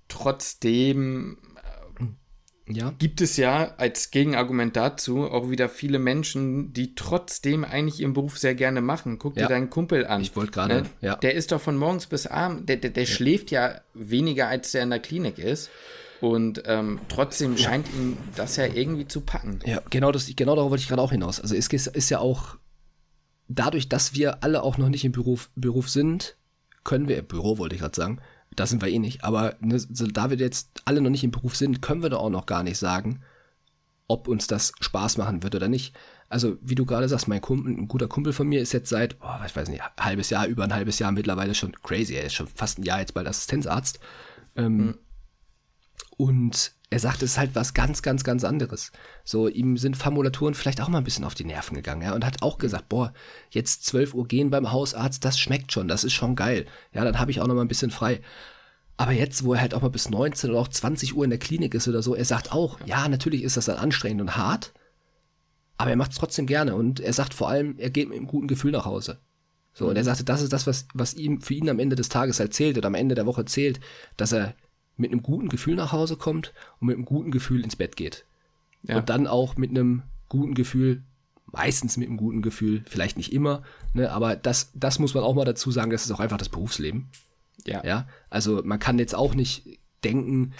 Trotzdem Ja, gibt es ja als Gegenargument dazu auch wieder viele Menschen, die trotzdem eigentlich ihren Beruf sehr gerne machen. Guck Ja. dir deinen Kumpel an. Ich wollte gerade, Ne? ja. Der ist doch von morgens bis abends, der, der, der schläft ja weniger, als der in der Klinik ist. Und ähm, trotzdem scheint ihm das ja irgendwie zu packen. Ja, genau, das, genau darauf wollte ich gerade auch hinaus. Also es ist, ist ja auch, dadurch, dass wir alle auch noch nicht im Beruf, Beruf sind, können wir, Büro wollte ich gerade sagen, da sind wir eh nicht, aber ne, so, da wir jetzt alle noch nicht im Beruf sind, können wir da auch noch gar nicht sagen, ob uns das Spaß machen wird oder nicht. Also, wie du gerade sagst, mein Kumpel, ein guter Kumpel von mir ist jetzt seit, oh, ich weiß nicht, ein halbes Jahr, über ein halbes Jahr mittlerweile schon crazy. Er ist schon fast ein Jahr jetzt bald Assistenzarzt. Ähm, Und er sagt, es ist halt was ganz, ganz, ganz anderes. So, ihm sind Formulaturen vielleicht auch mal ein bisschen auf die Nerven gegangen, ja, und hat auch gesagt, boah, jetzt 12 Uhr gehen beim Hausarzt, das schmeckt schon, das ist schon geil. Ja, dann habe ich auch noch mal ein bisschen frei. Aber jetzt, wo er halt auch mal bis 19 oder auch 20 Uhr in der Klinik ist oder so, er sagt auch, ja, natürlich ist das dann anstrengend und hart, aber er macht es trotzdem gerne und er sagt vor allem, er geht mit einem guten Gefühl nach Hause. So, und er sagte, das ist das, was, was ihm für ihn am Ende des Tages halt zählt oder am Ende der Woche zählt, dass er mit einem guten Gefühl nach Hause kommt und mit einem guten Gefühl ins Bett geht. Ja. Und dann auch mit einem guten Gefühl, meistens mit einem guten Gefühl, vielleicht nicht immer, ne, aber das, das muss man auch mal dazu sagen, das ist auch einfach das Berufsleben. Ja. Ja, also man kann jetzt auch nicht denken,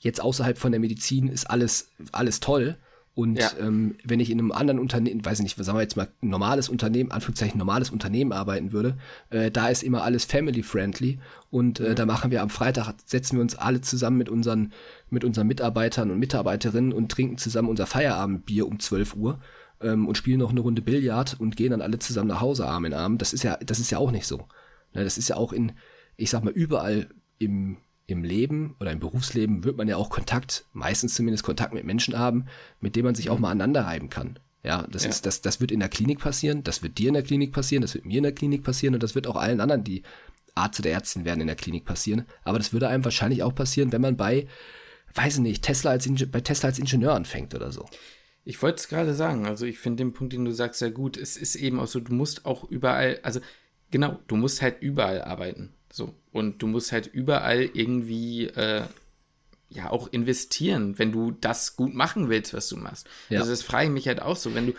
jetzt außerhalb von der Medizin ist alles, alles toll. Und Ja. ähm, wenn ich in einem anderen Unternehmen, weiß ich nicht, sagen wir jetzt mal, normales Unternehmen, Anführungszeichen normales Unternehmen arbeiten würde, äh, da ist immer alles family-friendly und äh, da machen wir am Freitag, setzen wir uns alle zusammen mit unseren, mit unseren Mitarbeitern und Mitarbeiterinnen und trinken zusammen unser Feierabendbier um 12 Uhr ähm, und spielen noch eine Runde Billard und gehen dann alle zusammen nach Hause Arm in Arm. Das ist ja, das ist ja auch nicht so. Ne, das ist ja auch in, ich sag mal, überall im, im Leben oder im Berufsleben wird man ja auch Kontakt, meistens zumindest Kontakt mit Menschen haben, mit denen man sich auch mal aneinander reiben kann. Ja, das Ja. ist, das, das wird in der Klinik passieren, das wird dir in der Klinik passieren, das wird mir in der Klinik passieren und das wird auch allen anderen, die Arzt oder Ärztin werden in der Klinik passieren. Aber das würde einem wahrscheinlich auch passieren, wenn man bei, weiß ich nicht, Tesla als Inge bei Tesla als Ingenieur anfängt oder so. Ich wollte es gerade sagen, also ich finde den Punkt, den du sagst, sehr gut. Es ist eben auch so, du musst auch überall, also genau, du musst halt überall arbeiten. So. Und du musst halt überall irgendwie äh, ja auch investieren, wenn du das gut machen willst, was du machst. Ja. Also das frage ich mich halt auch so, wenn du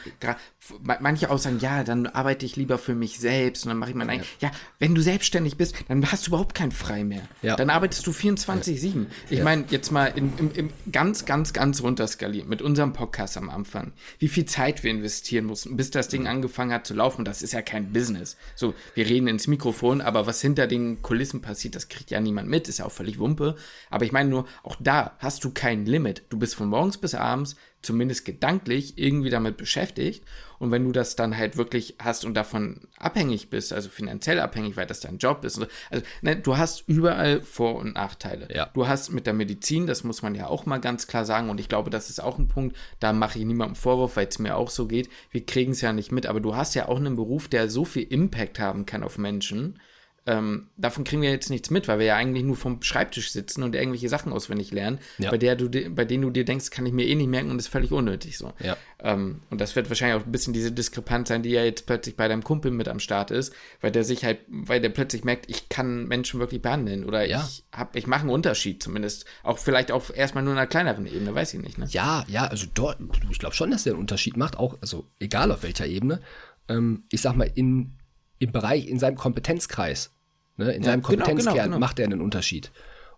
manche auch sagen, ja, dann arbeite ich lieber für mich selbst und dann mache ich mein eigenes. Ja, wenn du selbstständig bist, dann hast du überhaupt kein Frei mehr. Ja. Dann arbeitest du 24-7. Ich Ja. meine, jetzt mal im, im, im ganz, ganz, ganz runterskaliert mit unserem Podcast am Anfang, wie viel Zeit wir investieren mussten, bis das Ding angefangen hat zu laufen. Das ist ja kein Business. So, wir reden ins Mikrofon, aber was hinter den Kulissen passiert, das kriegt ja niemand mit, ist ja auch völlig Wumpe. Aber ich meine nur, auch da hast du kein Limit. Du bist von morgens bis abends zumindest gedanklich irgendwie damit beschäftigt. Und wenn du das dann halt wirklich hast und davon abhängig bist, also finanziell abhängig, weil das dein Job ist, also ne, du hast überall Vor- und Nachteile. Ja. Du hast mit der Medizin, das muss man ja auch mal ganz klar sagen, und ich glaube, das ist auch ein Punkt, da mache ich niemandem Vorwurf, weil es mir auch so geht. Wir kriegen es ja nicht mit, aber du hast ja auch einen Beruf, der so viel Impact haben kann auf Menschen. Ähm, davon kriegen wir jetzt nichts mit, weil wir ja eigentlich nur vom Schreibtisch sitzen und irgendwelche Sachen auswendig lernen, Ja. bei, der du, bei denen du dir denkst, kann ich mir eh nicht merken und ist völlig unnötig so. Ja. Ähm, und das wird wahrscheinlich auch ein bisschen diese Diskrepanz sein, die ja jetzt plötzlich bei deinem Kumpel mit am Start ist, weil der sich halt, weil der plötzlich merkt, ich kann Menschen wirklich behandeln oder Ja. ich hab, ich mache einen Unterschied zumindest. Auch vielleicht auch erstmal nur in einer kleineren Ebene, weiß ich nicht, ne? Ja, ja, also dort, ich glaube schon, dass der einen Unterschied macht, auch, also egal auf welcher Ebene. Ähm, ich sag mal, in, im Bereich, in seinem Kompetenzkreis, ne, in seinem genau, genau, Kompetenzkern genau. macht er einen Unterschied.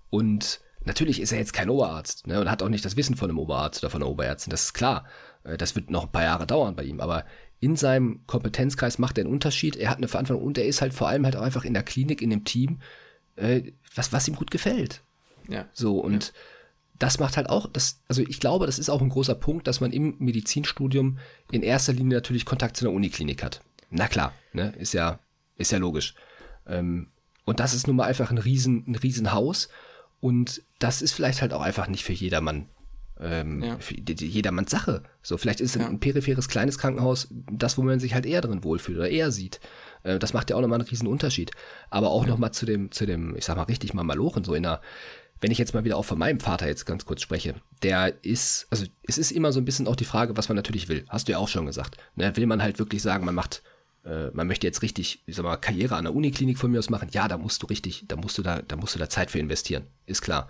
Und natürlich ist er jetzt kein Oberarzt ne, und hat auch nicht das Wissen von einem Oberarzt oder von einer Oberärztin, das ist klar. Äh, Das wird noch ein paar Jahre dauern bei ihm, aber in seinem Kompetenzkreis macht er einen Unterschied, er hat eine Verantwortung und er ist halt vor allem halt auch einfach in der Klinik, in dem Team, äh, was, was ihm gut gefällt. Ja. So, und das macht halt auch, das, also ich glaube, das ist auch ein großer Punkt, dass man im Medizinstudium in erster Linie natürlich Kontakt zu einer Uniklinik hat. Na klar, ne, ist ja, ist ja logisch. Ähm, und das ist nun mal einfach ein riesen, ein Riesenhaus. Und das ist vielleicht halt auch einfach nicht für jedermann, ähm, Ja. jedermanns Sache. So, vielleicht ist Ja. ein peripheres kleines Krankenhaus das, wo man sich halt eher drin wohlfühlt oder eher sieht. Äh, das macht ja auch nochmal einen riesen Unterschied. Aber auch noch nochmal zu dem, zu dem, ich sag mal richtig mal Malochen, so in einer, wenn ich jetzt mal wieder auch von meinem Vater jetzt ganz kurz spreche, der ist, also es ist immer so ein bisschen auch die Frage, was man natürlich will. Hast du ja auch schon gesagt. Ne, will man halt wirklich sagen, man macht, äh, man möchte jetzt richtig, ich sag mal, Karriere an der Uniklinik von mir aus machen, ja, da musst du richtig, da musst du da, da musst du da Zeit für investieren. Ist klar.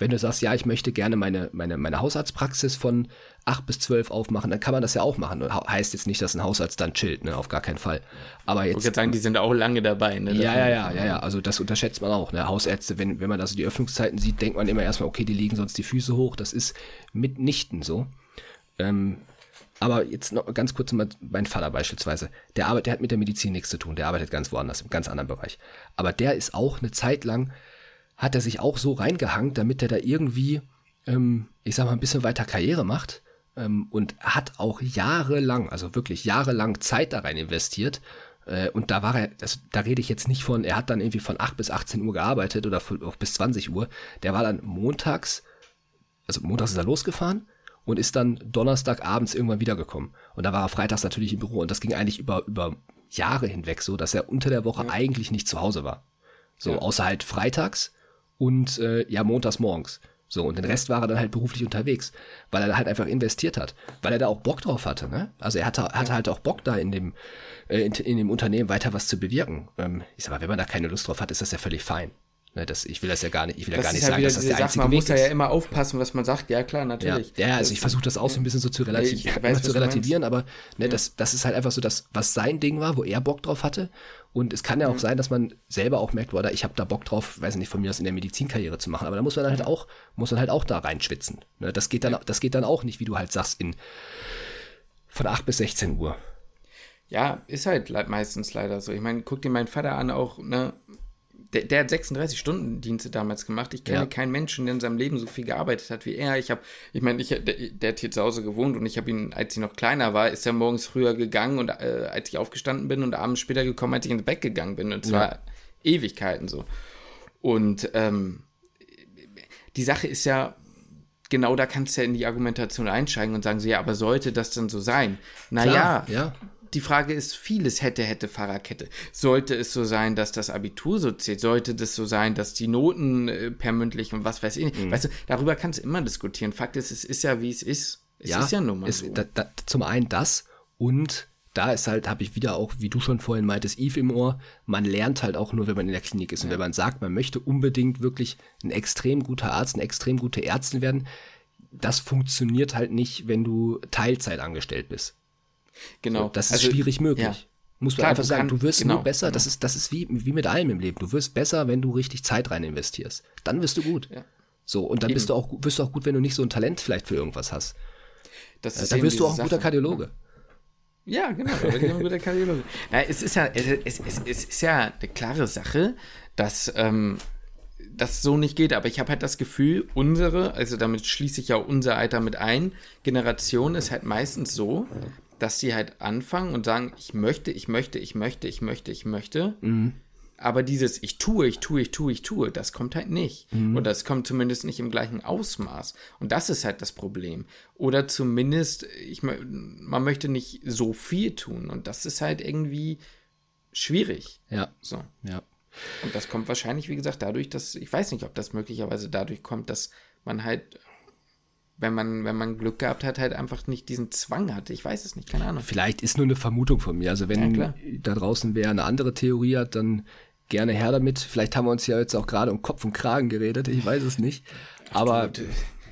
Wenn du sagst, ja, ich möchte gerne meine, meine, meine Hausarztpraxis von 8 bis 12 aufmachen, dann kann man das ja auch machen. Heißt jetzt nicht, dass ein Hausarzt dann chillt, ne? Auf gar keinen Fall. Aber Ich jetzt. wollte gerade sagen, die sind auch lange dabei, ne? Ja, ja, ja, ja, ja. Also das unterschätzt man auch. Ne? Hausärzte, wenn, wenn man also die Öffnungszeiten sieht, denkt man immer erstmal, okay, die legen sonst die Füße hoch. Das ist mitnichten so. Ähm, aber jetzt noch ganz kurz mal mein Vater beispielsweise. Der arbeitet, der hat mit der Medizin nichts zu tun. Der arbeitet ganz woanders, im ganz anderen Bereich. Aber der ist auch eine Zeit lang, hat er sich auch so reingehangen, damit er da irgendwie, ähm, ich sag mal, ein bisschen weiter Karriere macht. Ähm, und hat auch jahrelang, also wirklich jahrelang Zeit da rein investiert. Äh, und da war er, das, da rede ich jetzt nicht von, er hat dann irgendwie von 8 bis 18 Uhr gearbeitet oder von, bis 20 Uhr. Der war dann montags, also montags ist er losgefahren und ist dann Donnerstagabends irgendwann wiedergekommen. Und da war er freitags natürlich im Büro und das ging eigentlich über, über Jahre hinweg so, dass er unter der Woche eigentlich nicht zu Hause war. So, Ja. außer halt freitags und äh, ja, montags morgens. So, und den Rest war er dann halt beruflich unterwegs, weil er da halt einfach investiert hat, weil er da auch Bock drauf hatte, ne? Also er hatte, hatte halt auch Bock da in dem, äh, in, in dem Unternehmen weiter was zu bewirken. Ähm, ich sag mal, wenn man da keine Lust drauf hat, ist das ja völlig fein. Ne, das, ich will das ja gar nicht, ich will ja Das gar ist nicht ja sagen, wieder dass das der Sache, einzige man Weg muss da ist. ja immer aufpassen, was man sagt. Ja, klar, Ja, natürlich. ja, also ich versuche das auch so ein bisschen so zu, relati Ich weiß, zu relativieren, aber ne, das, das ist halt einfach so das, was sein Ding war, wo er Bock drauf hatte. Und es kann ja auch sein, dass man selber auch merkt, oder ich habe da Bock drauf, weiß nicht, von mir aus in der Medizinkarriere zu machen. Aber da muss man dann halt auch, muss man halt auch da reinschwitzen. Ne, das geht dann, das geht dann auch nicht, wie du halt sagst, in von 8 bis 16 Uhr. Ja, ist halt meistens leider so. Ich meine, guck dir meinen Vater an, auch, ne? Der, der hat 36 Stunden Dienste damals gemacht. Ich kenne Ja. keinen Menschen, der in seinem Leben so viel gearbeitet hat wie er. Ich habe, ich meine, ich, der, der hat hier zu Hause gewohnt und ich habe ihn, als ich noch kleiner war, ist er morgens früher gegangen und äh, als ich aufgestanden bin und abends später gekommen, als ich ins Bett gegangen bin. Und zwar Ewigkeiten so. Und ähm, die Sache ist ja, genau da kannst du ja in die Argumentation einsteigen und sagen so, ja, aber sollte das denn so sein? Naja, Klar, ja. Die Frage ist, vieles hätte, hätte Fahrradkette. Sollte es so sein, dass das Abitur so zählt? Sollte das so sein, dass die Noten äh, per mündlich und was weiß ich nicht? Weißt du, darüber kannst du immer diskutieren. Fakt ist, es ist ja, wie es ist. Es ist ja nun mal es- so. da, da, zum einen das und da ist halt, habe ich wieder auch, wie du schon vorhin meintest, Eve im Ohr, man lernt halt auch nur, wenn man in der Klinik ist. Und wenn man sagt, man möchte unbedingt wirklich ein extrem guter Arzt, eine extrem gute Ärztin werden, das funktioniert halt nicht, wenn du Teilzeit angestellt bist. Genau. Das ist Also, schwierig möglich. ja. Muss man Klar, einfach du sagen, kann- du wirst genau, nur besser, genau. das ist, das ist wie, wie mit allem im Leben. Du wirst besser, wenn du richtig Zeit rein investierst. Dann wirst du gut. Ja. So, und dann bist du auch, wirst du auch gut, wenn du nicht so ein Talent vielleicht für irgendwas hast. Das ist Dann eben wirst du auch ein guter Sache. Kardiologe. Ja, genau, da bin ich ein guter Kardiologe. [LAUGHS] Na, es ist ja, es, es ist ja eine klare Sache, dass ähm, das so nicht geht. Aber ich habe halt das Gefühl, unsere, also damit schließe ich ja unser Alter mit ein, Generation ist halt meistens so, dass sie halt anfangen und sagen, ich möchte, ich möchte, ich möchte, ich möchte, ich möchte. Aber dieses Ich tue, ich tue, ich tue, ich tue, das kommt halt nicht. Oder das kommt zumindest nicht im gleichen Ausmaß. Und das ist halt das Problem. Oder zumindest, ich, man möchte nicht so viel tun. Und das ist halt irgendwie schwierig. Ja. So. Ja. Und das kommt wahrscheinlich, wie gesagt, dadurch, dass, ich weiß nicht, ob das möglicherweise dadurch kommt, dass man halt, wenn man, wenn man Glück gehabt hat, halt einfach nicht diesen Zwang hatte. Ich weiß es nicht, keine Ahnung. Vielleicht ist nur eine Vermutung von mir. Also wenn Ja, da draußen wer eine andere Theorie hat, dann gerne her damit. Vielleicht haben wir uns ja jetzt auch gerade um Kopf und Kragen geredet, ich weiß es nicht. Aber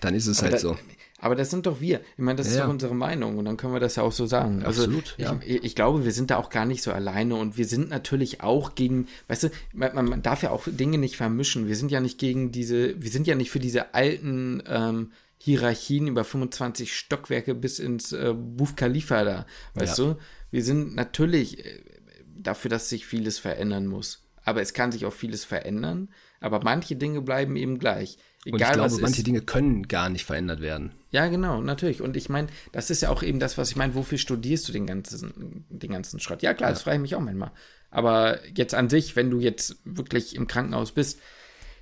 dann ist es halt da, so. Aber das sind doch wir. Ich meine, das ist Ja, doch ja. unsere Meinung und dann können wir das ja auch so sagen. Also Absolut, ja. ich, ich glaube, wir sind da auch gar nicht so alleine und wir sind natürlich auch gegen, weißt du, man, man man darf ja auch Dinge nicht vermischen. Wir sind ja nicht gegen diese, wir sind ja nicht für diese alten ähm, Hierarchien über 25 Stockwerke bis ins äh, Buf Khalifa da, weißt Ja. du? Wir sind natürlich äh, dafür, dass sich vieles verändern muss. Aber es kann sich auch vieles verändern, aber manche Dinge bleiben eben gleich. Und Egal ich glaube, was manche ist. Dinge können gar nicht verändert werden. Ja, genau, natürlich. Und ich meine, das ist ja auch eben das, was ich meine, wofür studierst du den ganzen, den ganzen Schrott? Ja, klar, das frage ich mich auch manchmal. Aber jetzt an sich, wenn du jetzt wirklich im Krankenhaus bist,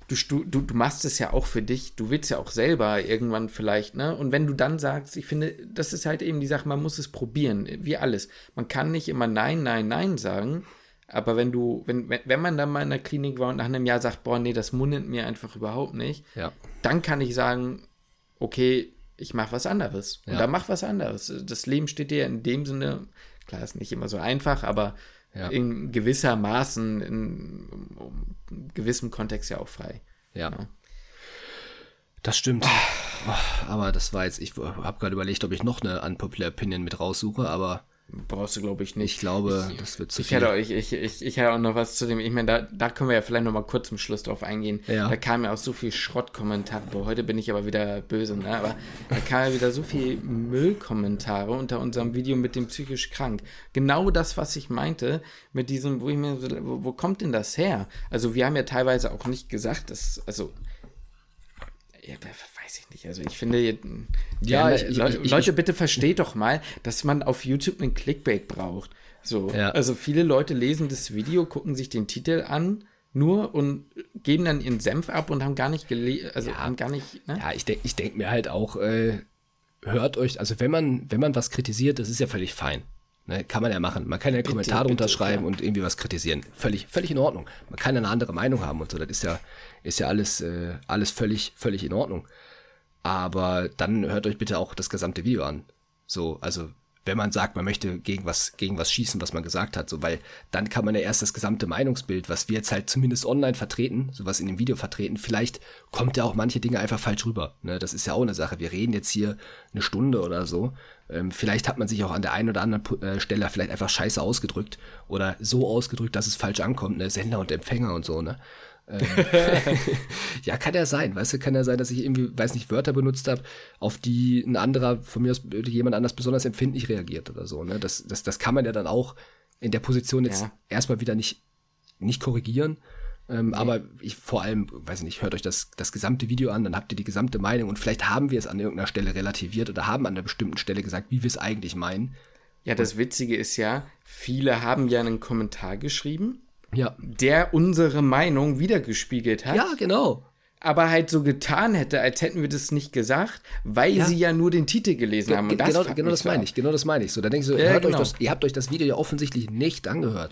du, du, du machst es ja auch für dich, du willst ja auch selber irgendwann vielleicht, ne? Und wenn du dann sagst, ich finde, das ist halt eben die Sache, man muss es probieren, wie alles. Man kann nicht immer Nein, Nein, Nein sagen, aber wenn du, wenn, wenn, man dann mal in der Klinik war und nach einem Jahr sagt, boah, nee, das mundet mir einfach überhaupt nicht, Ja. dann kann ich sagen, okay, ich mache was anderes. Und Ja. dann mach was anderes. Das Leben steht dir in dem Sinne, klar, ist nicht immer so einfach, aber Ja. in gewisser Maßen, in, in gewissem Kontext ja auch frei. Ja. Ja. Das stimmt. Oh, aber das war jetzt, ich habe gerade überlegt, ob ich noch eine unpopular Opinion mit raussuche, aber Brauchst du, glaube ich, nicht. ich glaube, das wird zu Ich viel. hätte, auch, ich, ich, ich, ich hätte auch noch was zu dem, ich meine, da, da können wir ja vielleicht noch mal kurz zum Schluss drauf eingehen. Ja. Da kam ja auch so viel Schrottkommentare. Boah, heute bin ich aber wieder böse, ne? Aber da kam ja wieder so viel Müllkommentare unter unserem Video mit dem psychisch krank. Genau das, was ich meinte, mit diesem, wo ich mir so, wo, wo kommt denn das her? Also wir haben ja teilweise auch nicht gesagt, dass, also ja, weiß ich nicht. Also ich finde, Ja, ja, ich- ich- Leute, ich- Leute, bitte versteht doch mal, dass man auf YouTube einen Clickbait braucht. So. Ja. Also viele Leute lesen das Video, gucken sich den Titel an, nur und geben dann ihren Senf ab und haben gar nicht gelesen, also Ja. haben gar nicht, ne? Ja, ich denke ich denk mir halt auch, äh, hört euch, also wenn man, wenn man was kritisiert, das ist ja völlig fein. Ne, kann man ja machen. Man kann ja einen Kommentar bitte, drunter schreiben klar. und irgendwie was kritisieren. Völlig, völlig in Ordnung. Man kann ja eine andere Meinung haben und so. Das ist ja, ist ja alles, äh, alles völlig, völlig in Ordnung. Aber dann hört euch bitte auch das gesamte Video an. So, also wenn man sagt, man möchte gegen was, gegen was schießen, was man gesagt hat, so, weil dann kann man ja erst das gesamte Meinungsbild, was wir jetzt halt zumindest online vertreten, sowas in dem Video vertreten, vielleicht kommt ja auch manche Dinge einfach falsch rüber. Ne? Das ist ja auch eine Sache. Wir reden jetzt hier eine Stunde oder so. Ähm, vielleicht hat man sich auch an der einen oder anderen äh, Stelle vielleicht einfach scheiße ausgedrückt oder so ausgedrückt, dass es falsch ankommt, ne? Sender und Empfänger und so, ne? [LAUGHS] Ja, kann ja sein, weißt du, kann ja sein, dass ich irgendwie, weiß nicht, Wörter benutzt habe, auf die ein anderer, von mir aus jemand anders besonders empfindlich reagiert oder so, ne? Das, das, das kann man ja dann auch in der Position jetzt Ja. erstmal wieder nicht, nicht korrigieren. Ähm, Aber ich vor allem, weiß ich nicht, hört euch das, das gesamte Video an, dann habt ihr die gesamte Meinung und vielleicht haben wir es an irgendeiner Stelle relativiert oder haben an einer bestimmten Stelle gesagt, wie wir es eigentlich meinen. Ja, das Witzige ist ja, viele haben ja einen Kommentar geschrieben, Ja. der unsere Meinung wiedergespiegelt hat. Ja, genau. aber halt so getan hätte, als hätten wir das nicht gesagt, weil Ja. sie ja nur den Titel gelesen haben. Ge- Und das genau genau das meine ich, genau das meine ich. So, da denke ich so, Ja, hört genau. euch das, ihr habt euch das Video ja offensichtlich nicht angehört.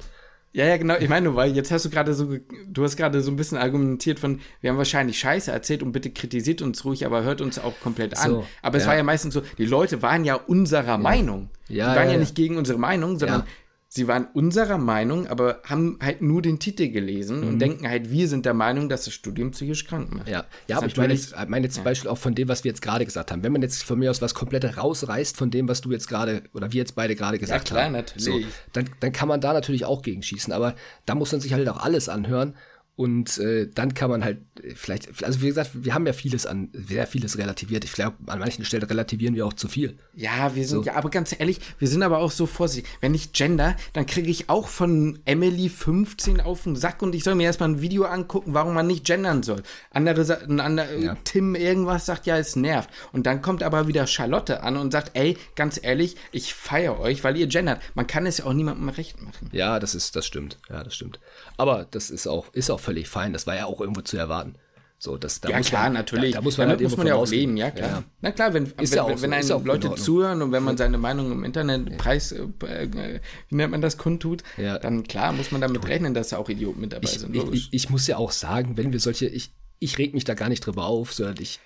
Ja, ja, genau. Ich meine, nur, weil jetzt hast du gerade so, du hast gerade so ein bisschen argumentiert von, wir haben wahrscheinlich Scheiße erzählt und bitte kritisiert uns ruhig, aber hört uns auch komplett an. So, aber es ja. war ja meistens so, die Leute waren ja unserer Meinung. Ja, die waren ja, ja, ja. nicht gegen unsere Meinung, sondern Ja. Sie waren unserer Meinung, aber haben halt nur den Titel gelesen Mhm. und denken halt, wir sind der Meinung, dass das Studium psychisch krank macht. Ja, ja aber ich meine jetzt, meine jetzt zum Beispiel auch von dem, was wir jetzt gerade gesagt haben. Wenn man jetzt von mir aus was komplett rausreißt von dem, was du jetzt gerade oder wir jetzt beide gerade gesagt klar, haben, natürlich. So, dann, dann kann man da natürlich auch gegen schießen. Aber da muss man sich halt auch alles anhören und äh, dann kann man halt äh, vielleicht, also wie gesagt, wir haben ja vieles an, sehr vieles relativiert. Ich glaube, an manchen Stellen relativieren wir auch zu viel. Ja, wir sind, ja, aber ganz ehrlich, wir sind aber auch so vorsichtig. Wenn ich gender, dann kriege ich auch von Emily 15 auf den Sack und ich soll mir erstmal ein Video angucken, warum man nicht gendern soll. Andere, ein anderer, Ja. Tim irgendwas sagt, ja, es nervt. Und dann kommt aber wieder Charlotte an und sagt, ey, ganz ehrlich, ich feiere euch, weil ihr gendert. Man kann es ja auch niemandem recht machen. Ja, das ist, das stimmt. Ja, das stimmt. Aber das ist auch, ist auch völlig fein. Das war ja auch irgendwo zu erwarten. So, das, da ja, klar, man, natürlich. Da, da muss man Damit halt muss man ja auch leben, ja, klar. Na klar, wenn, Ist wenn, ja wenn, so, wenn ja einem in Leute zuhören und wenn man seine Meinung im Internet preis, äh, wie nennt man das, kundtut, Ja. dann klar muss man damit rechnen, dass da auch Idioten mit dabei Ich, sind. ich, ich, ich muss ja auch sagen, wenn wir solche, ich, ich reg mich da gar nicht drüber auf, sondern ich,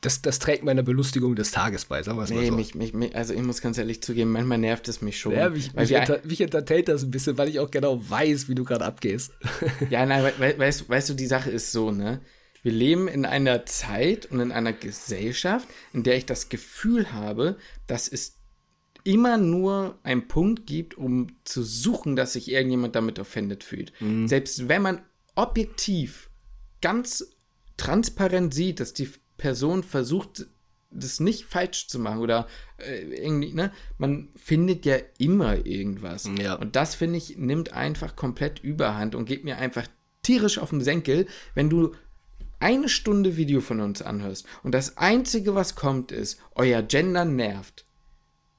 das, das trägt meiner Belustigung des Tages bei, sagen wir es mal Nee, so. mich, mich, mich, also ich muss ganz ehrlich zugeben, manchmal nervt es mich schon. ja, mich, mich, enter, mich entertaint das ein bisschen, weil ich auch genau weiß, wie du gerade abgehst. [LAUGHS] ja, nein, we, we, weißt, weißt du, die Sache ist so, ne? Wir leben in einer Zeit und in einer Gesellschaft, in der ich das Gefühl habe, dass es immer nur einen Punkt gibt, um zu suchen, dass sich irgendjemand damit offended fühlt. Selbst wenn man objektiv ganz transparent sieht, dass die Person versucht, das nicht falsch zu machen oder äh, irgendwie, ne? Man findet ja immer irgendwas. Ja. Und das, finde ich, nimmt einfach komplett überhand und geht mir einfach tierisch auf den Senkel, wenn du eine Stunde Video von uns anhörst und das Einzige, was kommt, ist, euer Gender nervt,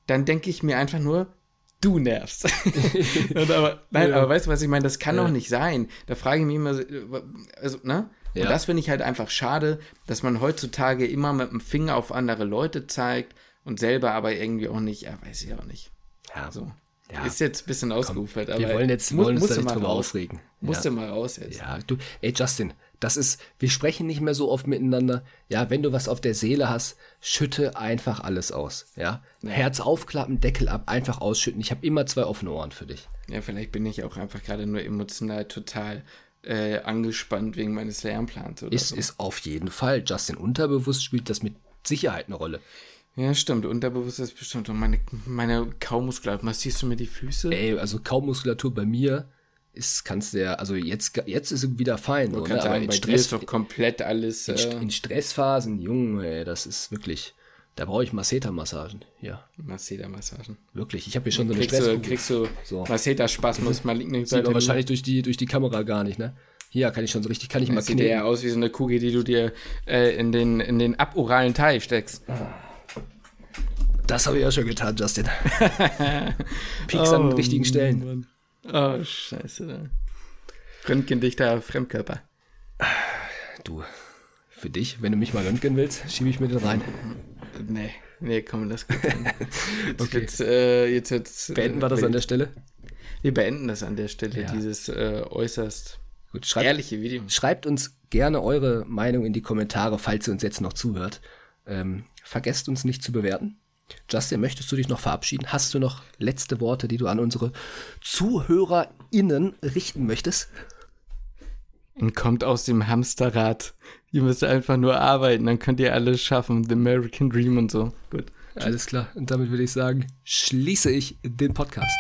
dann denke ich mir einfach nur, du nervst. [LAUGHS] aber, nein, Ja. aber weißt du, was ich meine? Das kann Ja. doch nicht sein. Da frage ich mich immer, so, also, ne? Und Ja. das finde ich halt einfach schade, dass man heutzutage immer mit dem Finger auf andere Leute zeigt und selber aber irgendwie auch nicht, ja, weiß ich auch nicht. Ja, So. Ja. Ist jetzt ein bisschen ausgeufert, aber wir wollen jetzt mu- wollen uns da nicht mal drüber raus. aufregen. Musste ja. mal raus jetzt. Ja, du, ey Justin, das ist, wir sprechen nicht mehr so oft miteinander. Ja, wenn du was auf der Seele hast, schütte einfach alles aus. Ja, Herz aufklappen, Deckel ab, einfach ausschütten. Ich habe immer zwei offene Ohren für dich. Ja, vielleicht bin ich auch einfach gerade nur emotional total äh, angespannt wegen meines Lernplans oder Ist, so. ist auf jeden Fall. Justin unterbewusst spielt das mit Sicherheit eine Rolle. Ja, stimmt. Unterbewusst ist bestimmt. Und meine, meine Kaumuskulatur. Massierst du mir die Füße? Ey, also Kaumuskulatur bei mir ist, kannst du ja, also jetzt, jetzt ist es wieder fein. So, ich ne? kann Aber sagen, in, bei dir Stress, ist doch komplett alles. in, Äh, in Stressphasen, Junge, ey, das ist wirklich, da brauche ich Masseter-Massagen. Ja, Massager-Massagen. wirklich. Ich habe hier schon so eine Kriegst du, Stresskugel. kriegst du So. Massager-Spasmus malignen Sieht man wahrscheinlich durch die, durch die Kamera gar nicht, ne? Hier kann ich schon so richtig, kann ich mal Das sieht eher aus wie so eine Kugel, die du dir äh, in, den, in den aboralen Teil steckst. Das habe ich ja schon getan, Justin. [LAUGHS] Pieks an den richtigen Stellen. Oh, scheiße. Röntgendichter Fremdkörper. Du, für dich, wenn du mich mal röntgen willst, schiebe ich mir den rein. Nee, nee, komm, das gut. [LAUGHS] Jetzt Okay. wird's, äh, jetzt wird's, Beenden wir das an der Stelle? Wir beenden das an der Stelle, Ja. dieses äh, äußerst Gut, schreibt, ehrliche Video. schreibt uns gerne eure Meinung in die Kommentare, falls ihr uns jetzt noch zuhört. Ähm, vergesst uns nicht zu bewerten. Justin, möchtest du dich noch verabschieden? Hast du noch letzte Worte, die du an unsere ZuhörerInnen richten möchtest? Und kommt aus dem Hamsterrad. Ihr müsst einfach nur arbeiten, dann könnt ihr alles schaffen. The American Dream und so. Gut. Alles klar. Und damit würde ich sagen, schließe ich den Podcast.